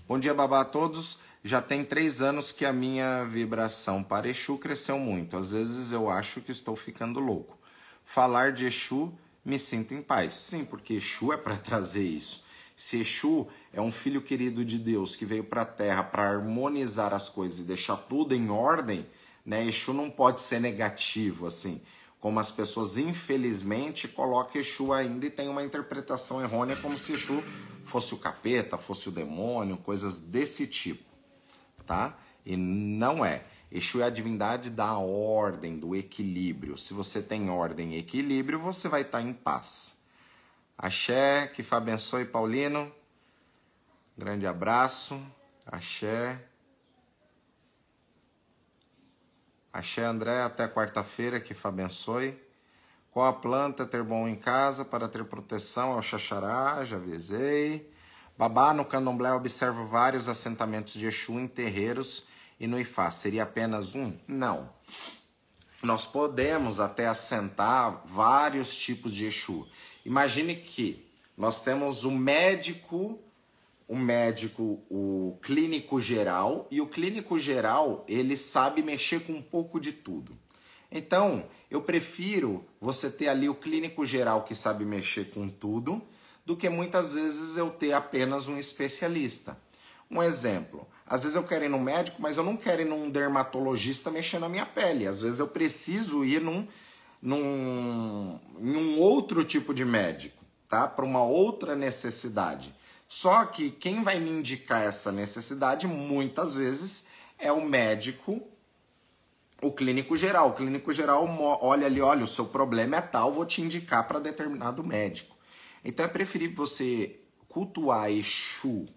Bom dia, babá a todos. Já tem três anos que a minha vibração para Exu cresceu muito. Às vezes eu acho que estou ficando louco. Falar de Exu, me sinto em paz. Sim, porque Exu é para trazer isso. Se Exu é um filho querido de Deus que veio para a Terra para harmonizar as coisas e deixar tudo em ordem, né? Exu não pode ser negativo assim como as pessoas infelizmente colocam Exu ainda e tem uma interpretação errônea como se Exu fosse o capeta, fosse o demônio, coisas desse tipo, tá? E não é. Exu é a divindade da ordem, do equilíbrio. Se você tem ordem e equilíbrio, você vai estar em paz. Axé, que Fá abençoe, Paulino. Grande abraço. Axé. Axé André, até quarta-feira, que Fá abençoe. Qual a planta ter bom em casa para ter proteção ao xaxará? Já avisei. Babá, no candomblé observo vários assentamentos de Exu em terreiros e no Ifá. Seria apenas um? Não. Nós podemos até assentar vários tipos de Exu. Imagine que nós temos o médico o médico, o clínico geral, e o clínico geral, ele sabe mexer com um pouco de tudo. Então, eu prefiro você ter ali o clínico geral que sabe mexer com tudo, do que muitas vezes eu ter apenas um especialista. Um exemplo, às vezes eu quero ir num médico, mas eu não quero ir num dermatologista mexendo na minha pele. Às vezes eu preciso ir num, num, em um outro tipo de médico, tá? Para uma outra necessidade. Só que quem vai me indicar essa necessidade muitas vezes é o médico, o clínico geral. O clínico geral olha ali, olha, o seu problema é tal, vou te indicar para determinado médico. Então é preferível você cultuar Exu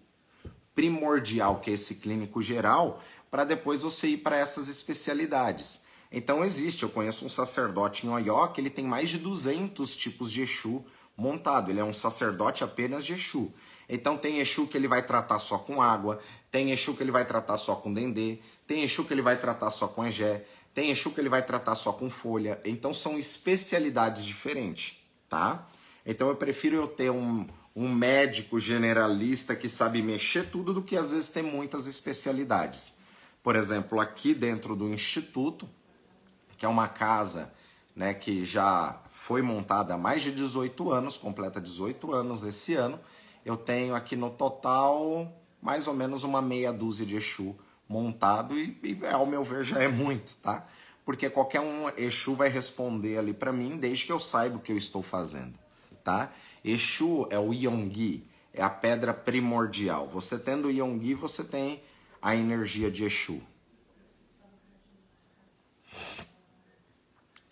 primordial, que é esse clínico geral, para depois você ir para essas especialidades. Então existe, eu conheço um sacerdote em Oió que ele tem mais de 200 tipos de Exu montado. Ele é um sacerdote apenas de Exu. Então tem Exu que ele vai tratar só com água, tem Exu que ele vai tratar só com dendê, tem Exu que ele vai tratar só com egé, tem Exu que ele vai tratar só com folha. Então são especialidades diferentes, tá? Então eu prefiro eu ter um, um médico generalista que sabe mexer tudo do que às vezes ter muitas especialidades. Por exemplo, aqui dentro do instituto, que é uma casa né, que já foi montada há mais de 18 anos, completa 18 anos esse ano, eu tenho aqui no total mais ou menos uma meia dúzia de Exu montado e, e ao meu ver já é muito, tá? Porque qualquer um Exu vai responder ali para mim desde que eu saiba o que eu estou fazendo, tá? Exu é o Yonggi, é a pedra primordial. Você tendo o Yonggi, você tem a energia de Exu.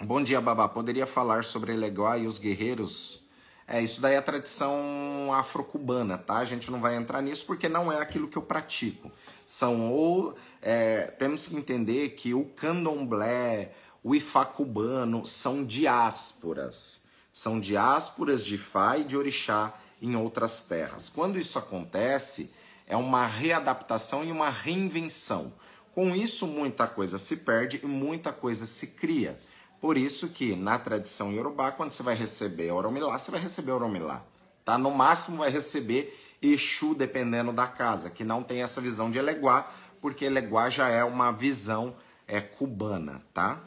Bom dia, Babá. Poderia falar sobre Eleguá e os guerreiros é, isso daí é a tradição afro-cubana, tá? A gente não vai entrar nisso porque não é aquilo que eu pratico. São ou é, temos que entender que o candomblé, o ifá cubano são diásporas. São diásporas de Ifá e de Orixá em outras terras. Quando isso acontece, é uma readaptação e uma reinvenção. Com isso, muita coisa se perde e muita coisa se cria. Por isso que na tradição iorubá, quando você vai receber oromilá, você vai receber oromilá. Tá? No máximo vai receber Exu, dependendo da casa, que não tem essa visão de Eleguá, porque Eleguá já é uma visão é, cubana, tá?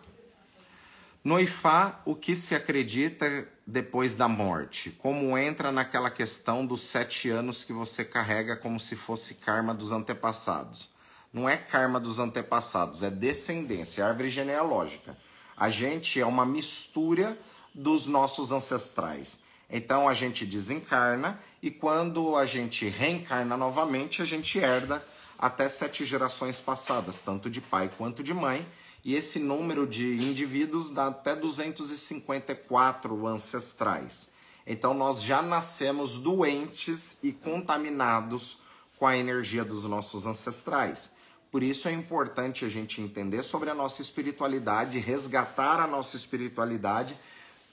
No Ifá, o que se acredita depois da morte? Como entra naquela questão dos sete anos que você carrega como se fosse karma dos antepassados? Não é karma dos antepassados, é descendência, é árvore genealógica. A gente é uma mistura dos nossos ancestrais. Então a gente desencarna e quando a gente reencarna novamente, a gente herda até sete gerações passadas, tanto de pai quanto de mãe e esse número de indivíduos dá até 254 ancestrais. Então nós já nascemos doentes e contaminados com a energia dos nossos ancestrais. Por isso é importante a gente entender sobre a nossa espiritualidade, resgatar a nossa espiritualidade,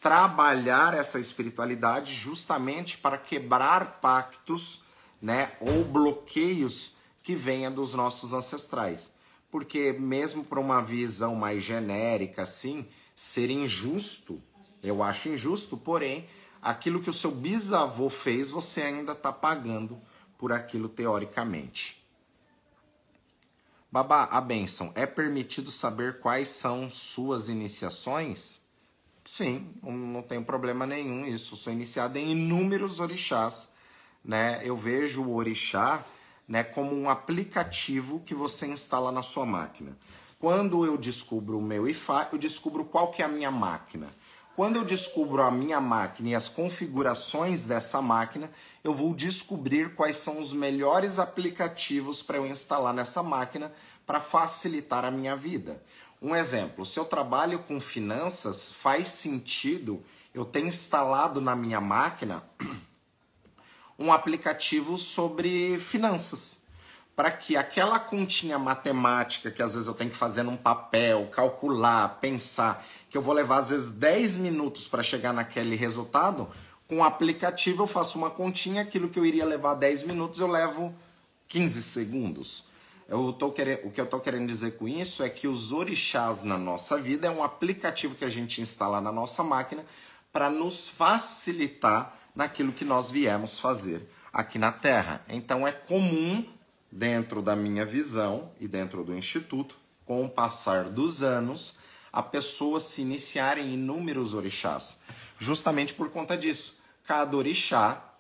trabalhar essa espiritualidade justamente para quebrar pactos, né, ou bloqueios que venham dos nossos ancestrais porque mesmo para uma visão mais genérica assim, ser injusto, eu acho injusto, porém, aquilo que o seu bisavô fez, você ainda está pagando por aquilo teoricamente. Babá, a benção, é permitido saber quais são suas iniciações? Sim, não tem problema nenhum isso. sou iniciado em inúmeros orixás, né? Eu vejo o orixá né, como um aplicativo que você instala na sua máquina. Quando eu descubro o meu IFA, eu descubro qual que é a minha máquina. Quando eu descubro a minha máquina e as configurações dessa máquina, eu vou descobrir quais são os melhores aplicativos para eu instalar nessa máquina para facilitar a minha vida. Um exemplo, se eu trabalho com finanças, faz sentido eu ter instalado na minha máquina um aplicativo sobre finanças. Para que aquela continha matemática que às vezes eu tenho que fazer num papel, calcular, pensar, que eu vou levar às vezes 10 minutos para chegar naquele resultado, com o aplicativo eu faço uma continha, aquilo que eu iria levar 10 minutos eu levo 15 segundos. Eu tô querendo, o que eu estou querendo dizer com isso é que os orixás na nossa vida é um aplicativo que a gente instala na nossa máquina para nos facilitar naquilo que nós viemos fazer aqui na Terra. Então é comum, dentro da minha visão e dentro do Instituto, com o passar dos anos, a pessoa se iniciar em inúmeros orixás. Justamente por conta disso. Cada orixá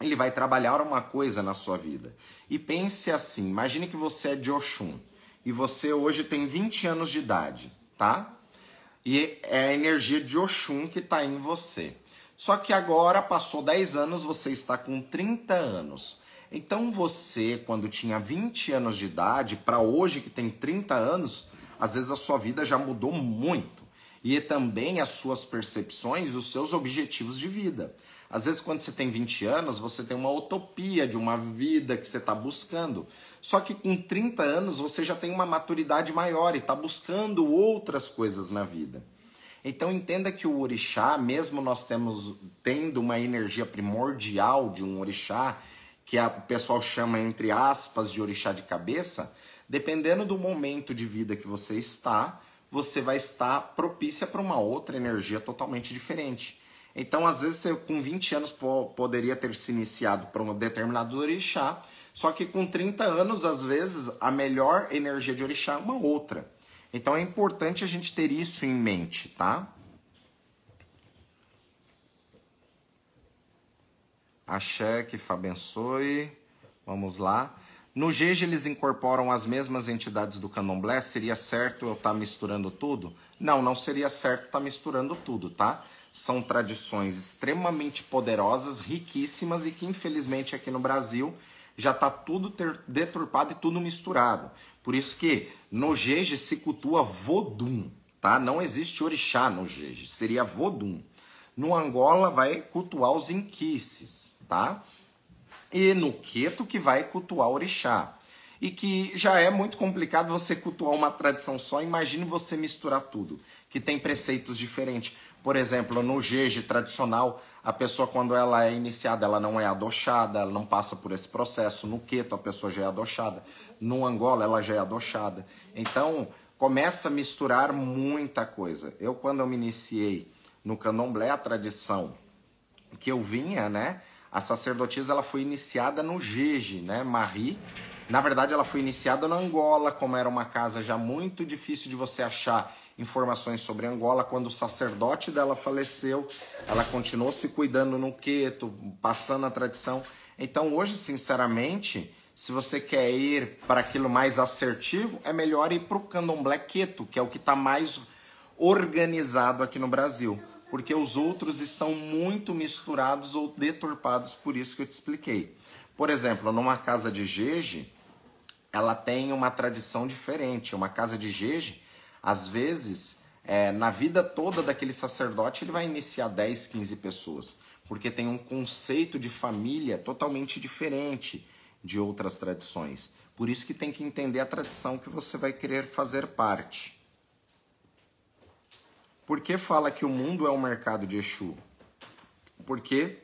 ele vai trabalhar uma coisa na sua vida. E pense assim: imagine que você é de Oxum e você hoje tem 20 anos de idade, tá? E é a energia de Oxum que está em você. Só que agora passou 10 anos, você está com 30 anos. Então você, quando tinha 20 anos de idade, para hoje que tem 30 anos, às vezes a sua vida já mudou muito. E também as suas percepções, os seus objetivos de vida. Às vezes, quando você tem 20 anos, você tem uma utopia de uma vida que você está buscando. Só que com 30 anos, você já tem uma maturidade maior e está buscando outras coisas na vida. Então entenda que o orixá, mesmo nós temos tendo uma energia primordial de um orixá, que a, o pessoal chama entre aspas de orixá de cabeça, dependendo do momento de vida que você está, você vai estar propícia para uma outra energia totalmente diferente. Então, às vezes, você com 20 anos poderia ter se iniciado para um determinado orixá, só que com 30 anos, às vezes, a melhor energia de orixá é uma outra. Então é importante a gente ter isso em mente, tá? Axé, que abençoe. Vamos lá. No GEG eles incorporam as mesmas entidades do candomblé? Seria certo eu estar tá misturando tudo? Não, não seria certo estar tá misturando tudo, tá? São tradições extremamente poderosas, riquíssimas e que infelizmente aqui no Brasil já está tudo deturpado e tudo misturado. Por isso que no Jeje se cultua Vodum, tá? Não existe orixá no Jeje, seria Vodum. No Angola vai cultuar os inquices, tá? E no Queto que vai cultuar orixá. e que já é muito complicado você cultuar uma tradição só. Imagine você misturar tudo, que tem preceitos diferentes. Por exemplo, no jeje tradicional, a pessoa quando ela é iniciada, ela não é adochada, ela não passa por esse processo. No queto, a pessoa já é adochada. No Angola, ela já é adochada. Então, começa a misturar muita coisa. Eu, quando eu me iniciei no candomblé, a tradição que eu vinha, né? A sacerdotisa ela foi iniciada no Jeje, né? Marie. Na verdade, ela foi iniciada na Angola, como era uma casa já muito difícil de você achar informações sobre Angola. Quando o sacerdote dela faleceu, ela continuou se cuidando no Queto, passando a tradição. Então, hoje, sinceramente, se você quer ir para aquilo mais assertivo, é melhor ir para o candomblé Queto, que é o que está mais organizado aqui no Brasil porque os outros estão muito misturados ou deturpados, por isso que eu te expliquei. Por exemplo, numa casa de jeje, ela tem uma tradição diferente. Uma casa de jeje, às vezes, é, na vida toda daquele sacerdote, ele vai iniciar 10, 15 pessoas, porque tem um conceito de família totalmente diferente de outras tradições. Por isso que tem que entender a tradição que você vai querer fazer parte. Por que fala que o mundo é um mercado de Exu? Porque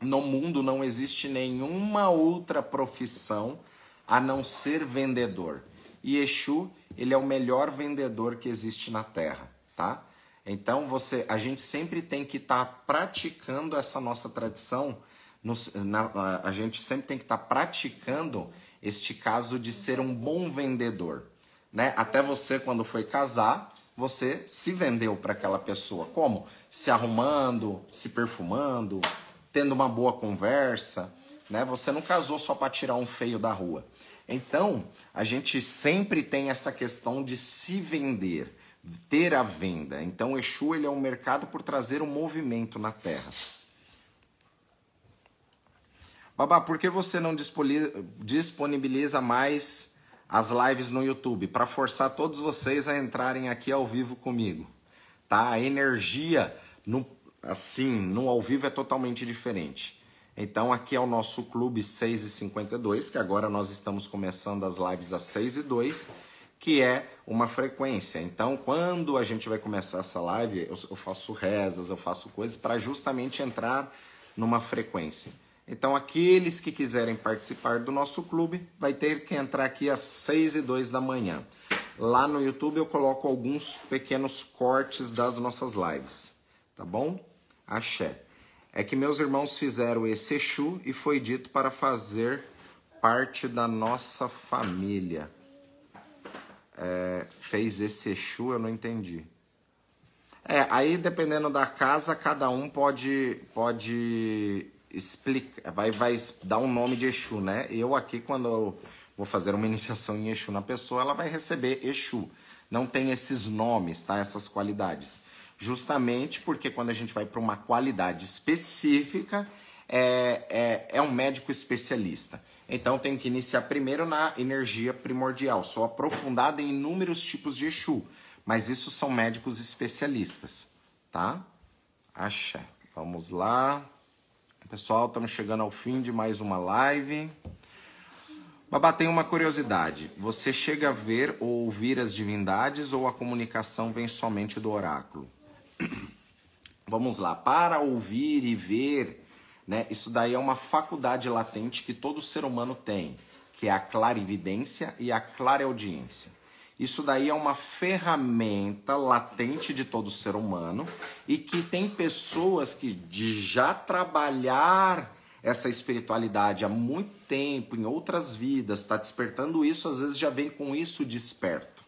no mundo não existe nenhuma outra profissão a não ser vendedor. E Exu, ele é o melhor vendedor que existe na Terra, tá? Então você, a gente sempre tem que estar tá praticando essa nossa tradição. No, na, a gente sempre tem que estar tá praticando este caso de ser um bom vendedor, né? Até você quando foi casar, você se vendeu para aquela pessoa. Como? Se arrumando, se perfumando, tendo uma boa conversa, né? Você não casou só para tirar um feio da rua. Então, a gente sempre tem essa questão de se vender, ter a venda. Então, o Exu ele é um mercado por trazer um movimento na Terra. Babá, por que você não disponibiliza mais as lives no YouTube para forçar todos vocês a entrarem aqui ao vivo comigo, tá? A energia no assim, no ao vivo é totalmente diferente. Então aqui é o nosso clube 6 e 52, que agora nós estamos começando as lives às 6 e 2, que é uma frequência. Então, quando a gente vai começar essa live, eu, eu faço rezas, eu faço coisas para justamente entrar numa frequência. Então, aqueles que quiserem participar do nosso clube, vai ter que entrar aqui às 6 e 2 da manhã. Lá no YouTube eu coloco alguns pequenos cortes das nossas lives, tá bom? Axé. É que meus irmãos fizeram esse Exu e foi dito para fazer parte da nossa família. É, fez esse Exu, eu não entendi. É, aí dependendo da casa, cada um pode, pode explica, vai, vai dar um nome de Exu, né? Eu aqui, quando eu vou fazer uma iniciação em Exu na pessoa, ela vai receber Exu. Não tem esses nomes, tá? Essas qualidades. Justamente porque quando a gente vai para uma qualidade específica, é, é, é um médico especialista. Então tem que iniciar primeiro na energia primordial. Sou aprofundada em inúmeros tipos de Exu, mas isso são médicos especialistas, tá? Axé. Vamos lá. Pessoal, estamos chegando ao fim de mais uma live. Babá, tem uma curiosidade. Você chega a ver ou ouvir as divindades ou a comunicação vem somente do oráculo? Vamos lá. Para ouvir e ver, né, isso daí é uma faculdade latente que todo ser humano tem, que é a clarividência e a clareaudiência. Isso daí é uma ferramenta latente de todo ser humano e que tem pessoas que de já trabalhar essa espiritualidade há muito tempo, em outras vidas, está despertando isso, às vezes já vem com isso desperto.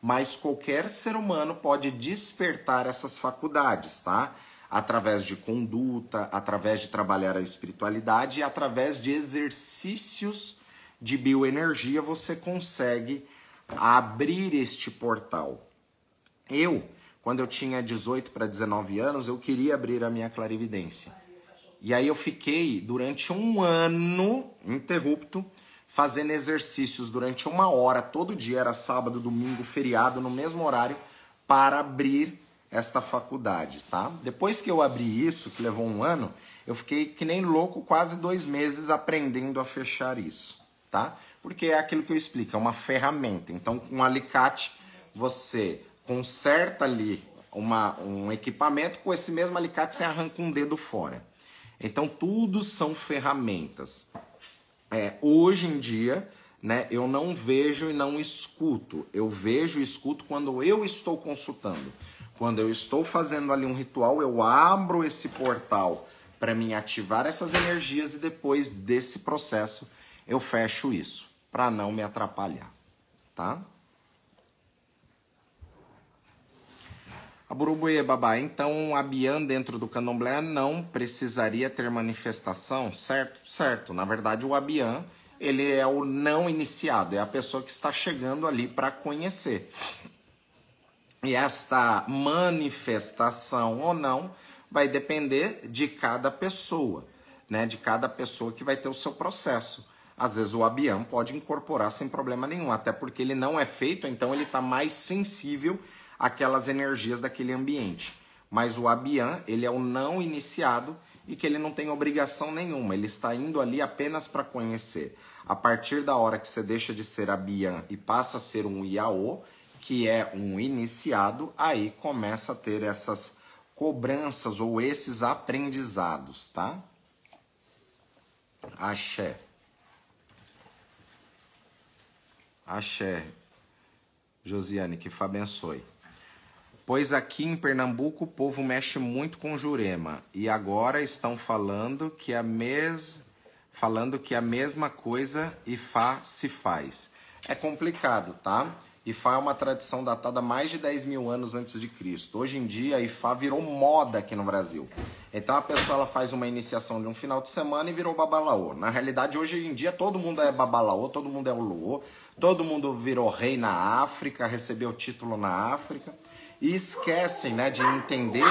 Mas qualquer ser humano pode despertar essas faculdades, tá? Através de conduta, através de trabalhar a espiritualidade e através de exercícios de bioenergia você consegue a abrir este portal. Eu, quando eu tinha 18 para 19 anos, eu queria abrir a minha clarividência. E aí eu fiquei durante um ano interrupto fazendo exercícios durante uma hora todo dia, era sábado, domingo, feriado, no mesmo horário, para abrir esta faculdade, tá? Depois que eu abri isso, que levou um ano, eu fiquei que nem louco quase dois meses aprendendo a fechar isso, tá? Porque é aquilo que eu explico, é uma ferramenta. Então, com um alicate, você conserta ali uma, um equipamento, com esse mesmo alicate você arranca um dedo fora. Então, tudo são ferramentas. É, hoje em dia, né, eu não vejo e não escuto. Eu vejo e escuto quando eu estou consultando. Quando eu estou fazendo ali um ritual, eu abro esse portal para mim ativar essas energias e depois desse processo eu fecho isso para não me atrapalhar, tá? A Burubuê Babá, então a Bian dentro do candomblé não precisaria ter manifestação, certo? Certo. Na verdade, o Abian, ele é o não iniciado, é a pessoa que está chegando ali para conhecer. E esta manifestação ou não vai depender de cada pessoa, né? De cada pessoa que vai ter o seu processo. Às vezes o Abian pode incorporar sem problema nenhum, até porque ele não é feito, então ele está mais sensível aquelas energias daquele ambiente. Mas o Abian, ele é o não iniciado e que ele não tem obrigação nenhuma, ele está indo ali apenas para conhecer. A partir da hora que você deixa de ser Abian e passa a ser um Iaô, que é um iniciado, aí começa a ter essas cobranças ou esses aprendizados, tá? Axé. Axé. Josiane, que Fá abençoe. Pois aqui em Pernambuco o povo mexe muito com Jurema e agora estão falando que a mes... falando que a mesma coisa Ifá se faz. É complicado, tá? Ifá é uma tradição datada mais de 10 mil anos antes de Cristo. Hoje em dia, Ifá virou moda aqui no Brasil. Então a pessoa ela faz uma iniciação de um final de semana e virou babalaô. Na realidade, hoje em dia, todo mundo é babalaô, todo mundo é uluô, todo mundo virou rei na África, recebeu título na África e esquecem, né, de entender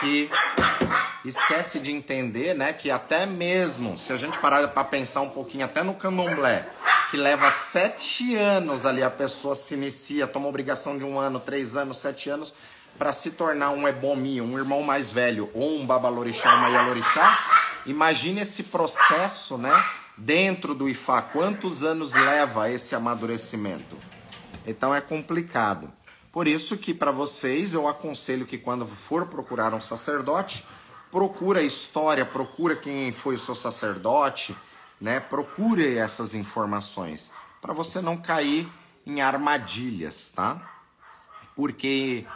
que esquece de entender, né, que até mesmo se a gente parar para pensar um pouquinho até no candomblé, que leva sete anos ali a pessoa se inicia, toma obrigação de um ano, três anos, sete anos para se tornar um ebomi, um irmão mais velho ou um babalorixá, uma yalorixá. Imagine esse processo, né, dentro do Ifá. Quantos anos leva esse amadurecimento? Então é complicado. Por isso que para vocês eu aconselho que quando for procurar um sacerdote, procura a história, procura quem foi o seu sacerdote, né? Procure essas informações para você não cair em armadilhas, tá? Porque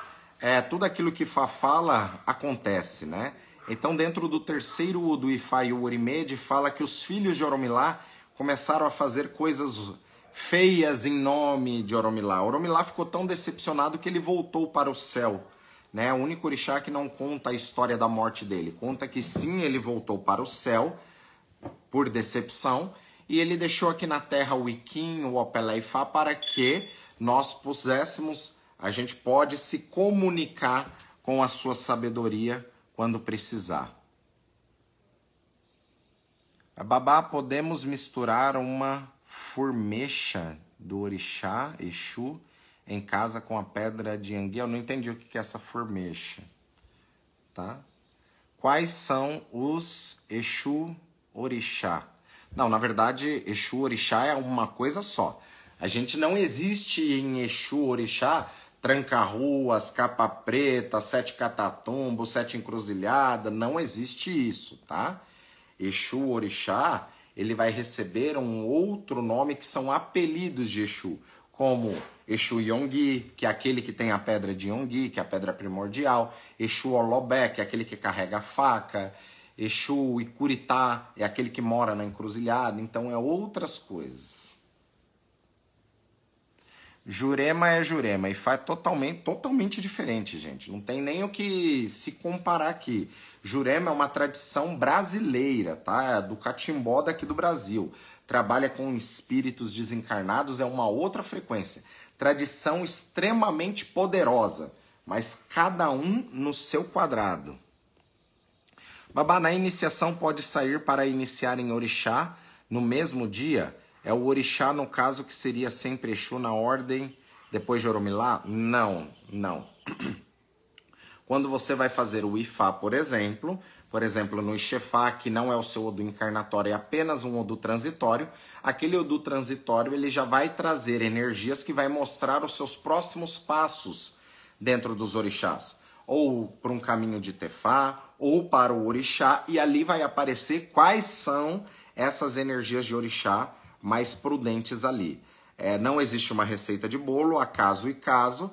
é, tudo aquilo que Fá fala acontece, né? Então, dentro do terceiro do Ifá e o Orimed, fala que os filhos de Oromilá começaram a fazer coisas feias em nome de Oromilá. Oromilá ficou tão decepcionado que ele voltou para o céu. Né? O único orixá que não conta a história da morte dele. Conta que sim, ele voltou para o céu por decepção e ele deixou aqui na terra o Iquim, o Opeleifá, para que nós pudéssemos, a gente pode se comunicar com a sua sabedoria quando precisar. Babá, podemos misturar uma formecha do orixá, Exu, em casa com a pedra de Yangui. Eu não entendi o que é essa formecha. Tá? Quais são os Exu orixá? Não, na verdade, Exu orixá é uma coisa só. A gente não existe em Exu orixá tranca-ruas, capa preta, sete catatumbos, sete encruzilhada, não existe isso, tá? Exu orixá ele vai receber um outro nome que são apelidos de Exu, como Exu Yonggi, que é aquele que tem a pedra de Yonggi, que é a pedra primordial, Exu Olobé, que é aquele que carrega a faca, Exu Ikuritá, é aquele que mora na encruzilhada, então é outras coisas. Jurema é Jurema e faz totalmente, totalmente diferente, gente. Não tem nem o que se comparar aqui. Jurema é uma tradição brasileira, tá? É do catimbó daqui do Brasil. Trabalha com espíritos desencarnados, é uma outra frequência. Tradição extremamente poderosa, mas cada um no seu quadrado. Babá, na iniciação pode sair para iniciar em orixá no mesmo dia? É o orixá, no caso, que seria sempre Exu na ordem depois de Oromilá? Não, não. Quando você vai fazer o Ifá, por exemplo, por exemplo, no Ixefá, que não é o seu Odu encarnatório, é apenas um Odu transitório, aquele Odu transitório ele já vai trazer energias que vai mostrar os seus próximos passos dentro dos orixás. Ou para um caminho de Tefá, ou para o orixá, e ali vai aparecer quais são essas energias de orixá mais prudentes ali. É, não existe uma receita de bolo, acaso e caso.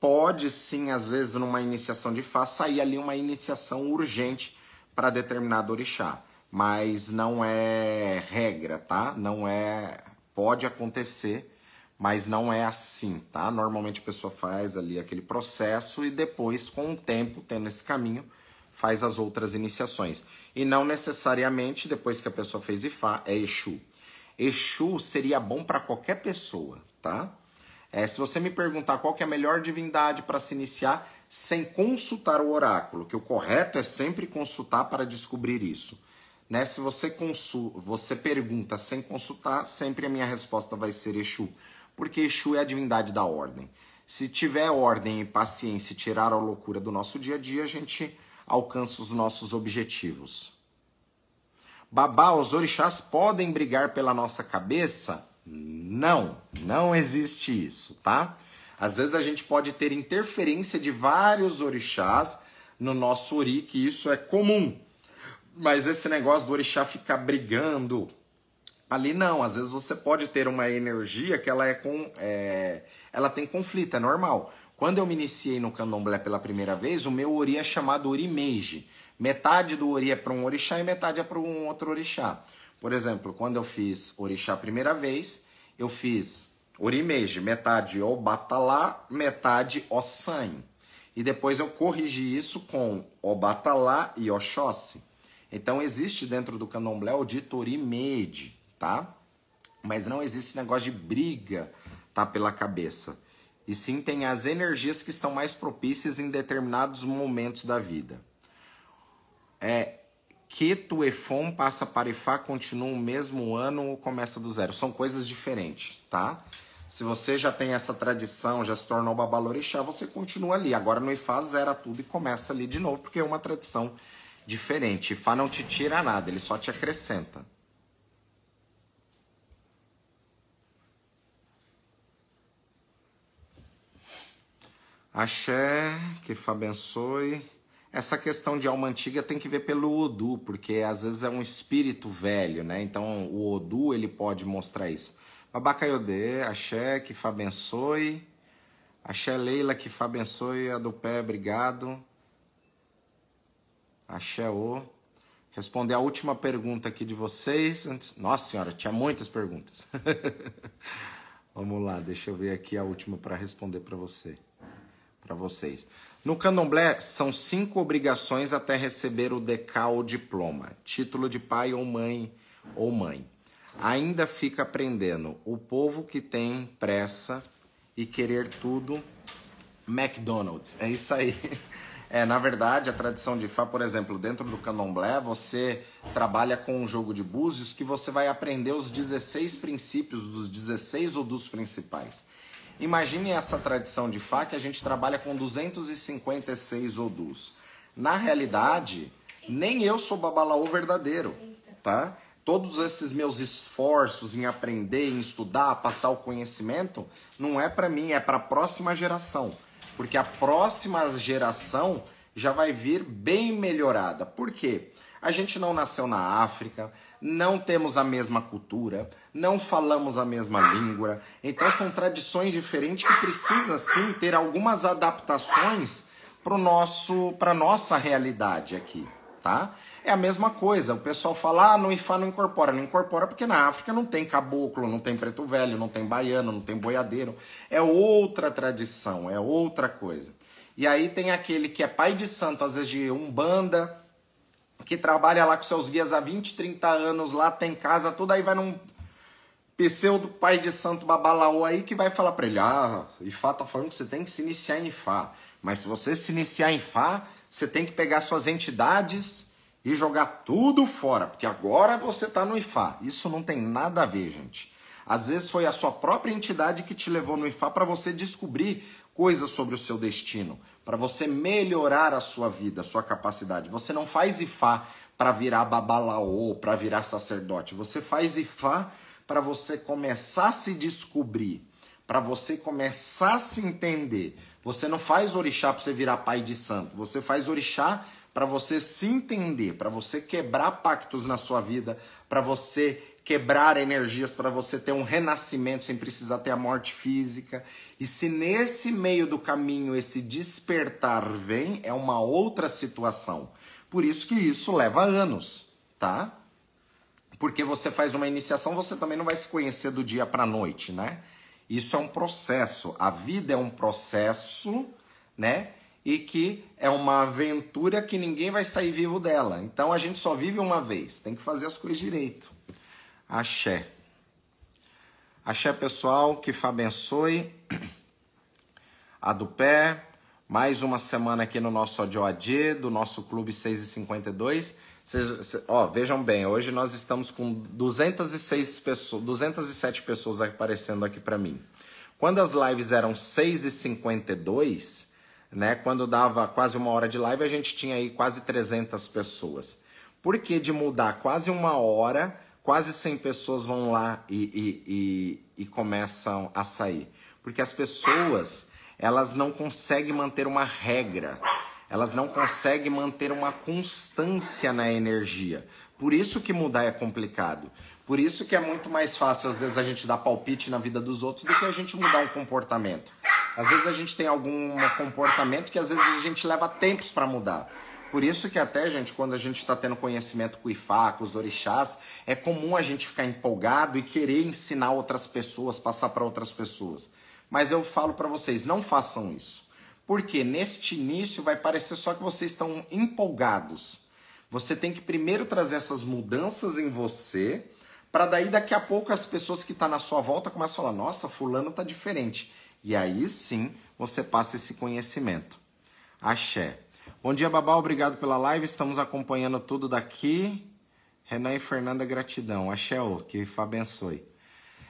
Pode sim, às vezes, numa iniciação de Fá, sair ali uma iniciação urgente para determinado orixá. Mas não é regra, tá? Não é. Pode acontecer, mas não é assim, tá? Normalmente a pessoa faz ali aquele processo e depois, com o tempo, tendo esse caminho, faz as outras iniciações. E não necessariamente depois que a pessoa fez Ifá é Exu. Exu seria bom para qualquer pessoa, tá? É, se você me perguntar qual é a melhor divindade para se iniciar sem consultar o oráculo, que o correto é sempre consultar para descobrir isso. Né? Se você, consul, você pergunta sem consultar, sempre a minha resposta vai ser Exu, porque Exu é a divindade da ordem. Se tiver ordem e paciência e tirar a loucura do nosso dia a dia, a gente alcança os nossos objetivos. Babá, os orixás podem brigar pela nossa cabeça? Não, não existe isso, tá? Às vezes a gente pode ter interferência de vários orixás no nosso ori, que isso é comum. Mas esse negócio do orixá ficar brigando ali não. Às vezes você pode ter uma energia que ela é com, é, ela tem conflito, é normal. Quando eu me iniciei no candomblé pela primeira vez, o meu ori é chamado ori meiji. Metade do ori é para um orixá e metade é para um outro orixá. Por exemplo, quando eu fiz orixá a primeira vez, eu fiz orimeji, metade obatalá, metade ossan. E depois eu corrigi isso com obatalá e oxóssi. Então existe dentro do candomblé o dito orimeji, tá? Mas não existe negócio de briga, tá, pela cabeça. E sim tem as energias que estão mais propícias em determinados momentos da vida é Keto e Fon passa para Ifá, continua o mesmo ano ou começa do zero? São coisas diferentes, tá? Se você já tem essa tradição, já se tornou babalorixá, você continua ali. Agora no Ifá zera tudo e começa ali de novo, porque é uma tradição diferente. Ifá não te tira nada, ele só te acrescenta. Axé, que Fá abençoe. Essa questão de alma antiga tem que ver pelo Odu, porque às vezes é um espírito velho, né? Então o Odu ele pode mostrar isso. Babacaiodê, Axé, que Fá abençoe. Axé Leila, que Fá abençoe. A do pé, obrigado. Axé O. Responder a última pergunta aqui de vocês. Antes... Nossa senhora, tinha muitas perguntas. Vamos lá, deixa eu ver aqui a última para responder para você, para vocês. No candomblé, são cinco obrigações até receber o decal ou diploma, título de pai ou mãe ou mãe. Ainda fica aprendendo o povo que tem pressa e querer tudo McDonald's. É isso aí. É, na verdade, a tradição de Fá, por exemplo, dentro do candomblé, você trabalha com um jogo de búzios que você vai aprender os 16 princípios dos 16 ou dos principais. Imagine essa tradição de Fá que a gente trabalha com 256 odus. Na realidade, nem eu sou babalaô verdadeiro, tá? Todos esses meus esforços em aprender, em estudar, passar o conhecimento, não é para mim, é para a próxima geração. Porque a próxima geração já vai vir bem melhorada. Por quê? A gente não nasceu na África, não temos a mesma cultura, não falamos a mesma língua. Então são tradições diferentes que precisam sim ter algumas adaptações para nosso para nossa realidade aqui, tá? É a mesma coisa. O pessoal fala: "Ah, no Ifá não incorpora". Não incorpora porque na África não tem caboclo, não tem preto velho, não tem baiano, não tem boiadeiro. É outra tradição, é outra coisa. E aí tem aquele que é pai de santo, às vezes de umbanda, que trabalha lá com seus guias há 20, 30 anos, lá tem casa, tudo aí vai num pseudo pai de santo babalaô aí que vai falar para ele: "Ah, Ifá tá falando que você tem que se iniciar em Ifá, mas se você se iniciar em Ifá, você tem que pegar suas entidades e jogar tudo fora, porque agora você tá no Ifá". Isso não tem nada a ver, gente. Às vezes foi a sua própria entidade que te levou no Ifá para você descobrir coisas sobre o seu destino. Para você melhorar a sua vida, a sua capacidade. Você não faz Ifá para virar babalaô, para virar sacerdote. Você faz Ifá para você começar a se descobrir, para você começar a se entender. Você não faz orixá para você virar pai de santo. Você faz orixá para você se entender, para você quebrar pactos na sua vida, para você quebrar energias, para você ter um renascimento sem precisar ter a morte física. E se nesse meio do caminho esse despertar vem, é uma outra situação. Por isso que isso leva anos, tá? Porque você faz uma iniciação, você também não vai se conhecer do dia para noite, né? Isso é um processo. A vida é um processo, né? e que é uma aventura que ninguém vai sair vivo dela. Então a gente só vive uma vez, tem que fazer as coisas direito. Axé. Axé, pessoal, que Fá abençoe. A do pé. Mais uma semana aqui no nosso ODOAD, do nosso Clube 652. Cês, ó, vejam bem, hoje nós estamos com 206 pessoas, 207 pessoas aparecendo aqui para mim. Quando as lives eram 6h52, né? Quando dava quase uma hora de live, a gente tinha aí quase 300 pessoas. Por que de mudar quase uma hora, quase 100 pessoas vão lá e, e, e, e começam a sair? Porque as pessoas, elas não conseguem manter uma regra, elas não conseguem manter uma constância na energia. Por isso que mudar é complicado. Por isso que é muito mais fácil, às vezes, a gente dar palpite na vida dos outros do que a gente mudar um comportamento. Às vezes a gente tem algum comportamento que às vezes a gente leva tempos para mudar. Por isso que até, gente, quando a gente está tendo conhecimento com o Ifá, com os orixás, é comum a gente ficar empolgado e querer ensinar outras pessoas, passar para outras pessoas. Mas eu falo para vocês, não façam isso. Porque neste início vai parecer só que vocês estão empolgados. Você tem que primeiro trazer essas mudanças em você para daí daqui a pouco as pessoas que estão tá na sua volta começam a falar: "Nossa, fulano tá diferente". E aí sim, você passa esse conhecimento. Axé. Bom dia, Babá, obrigado pela live. Estamos acompanhando tudo daqui. Renan e Fernanda, gratidão. Axé, que abençoe.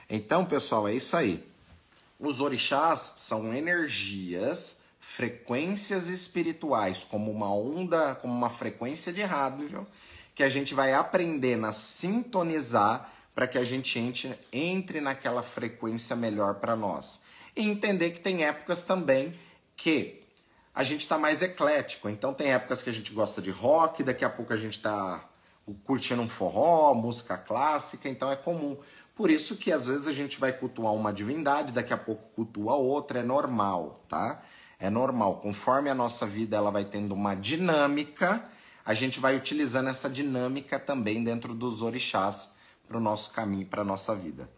Então, pessoal, é isso aí. Os orixás são energias, frequências espirituais, como uma onda, como uma frequência de rádio que a gente vai aprendendo a sintonizar para que a gente entre, entre naquela frequência melhor para nós. E entender que tem épocas também que a gente está mais eclético. Então tem épocas que a gente gosta de rock, daqui a pouco a gente está curtindo um forró, música clássica, então é comum. Por isso que às vezes a gente vai cultuar uma divindade, daqui a pouco cultua outra, é normal, tá? É normal. Conforme a nossa vida ela vai tendo uma dinâmica, a gente vai utilizando essa dinâmica também dentro dos orixás para o nosso caminho, para nossa vida.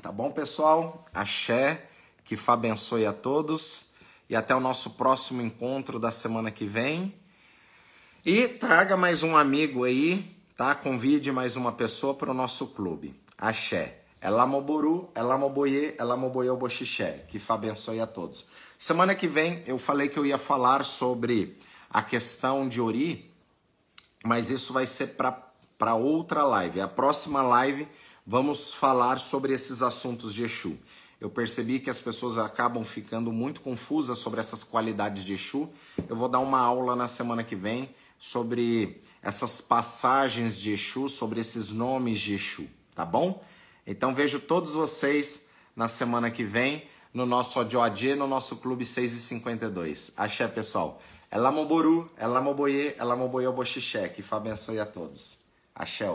Tá bom, pessoal? Axé, que Fá abençoe a todos e até o nosso próximo encontro da semana que vem. E traga mais um amigo aí, tá? Convide mais uma pessoa para o nosso clube. Axé. Elamoboru, Elamoboye, Elamoboye Boxixé. Que Fá abençoe a todos. Semana que vem eu falei que eu ia falar sobre a questão de Ori, mas isso vai ser para outra live. A próxima live vamos falar sobre esses assuntos de Exu. Eu percebi que as pessoas acabam ficando muito confusas sobre essas qualidades de Exu. Eu vou dar uma aula na semana que vem sobre essas passagens de Exu, sobre esses nomes de Exu, tá bom? Então vejo todos vocês na semana que vem no nosso ODOAD, no nosso Clube 6 e 52. Axé, pessoal. Elamoboru, Elamoboye, Elamoboye Boxixé. Que Fá abençoe a todos. Axé.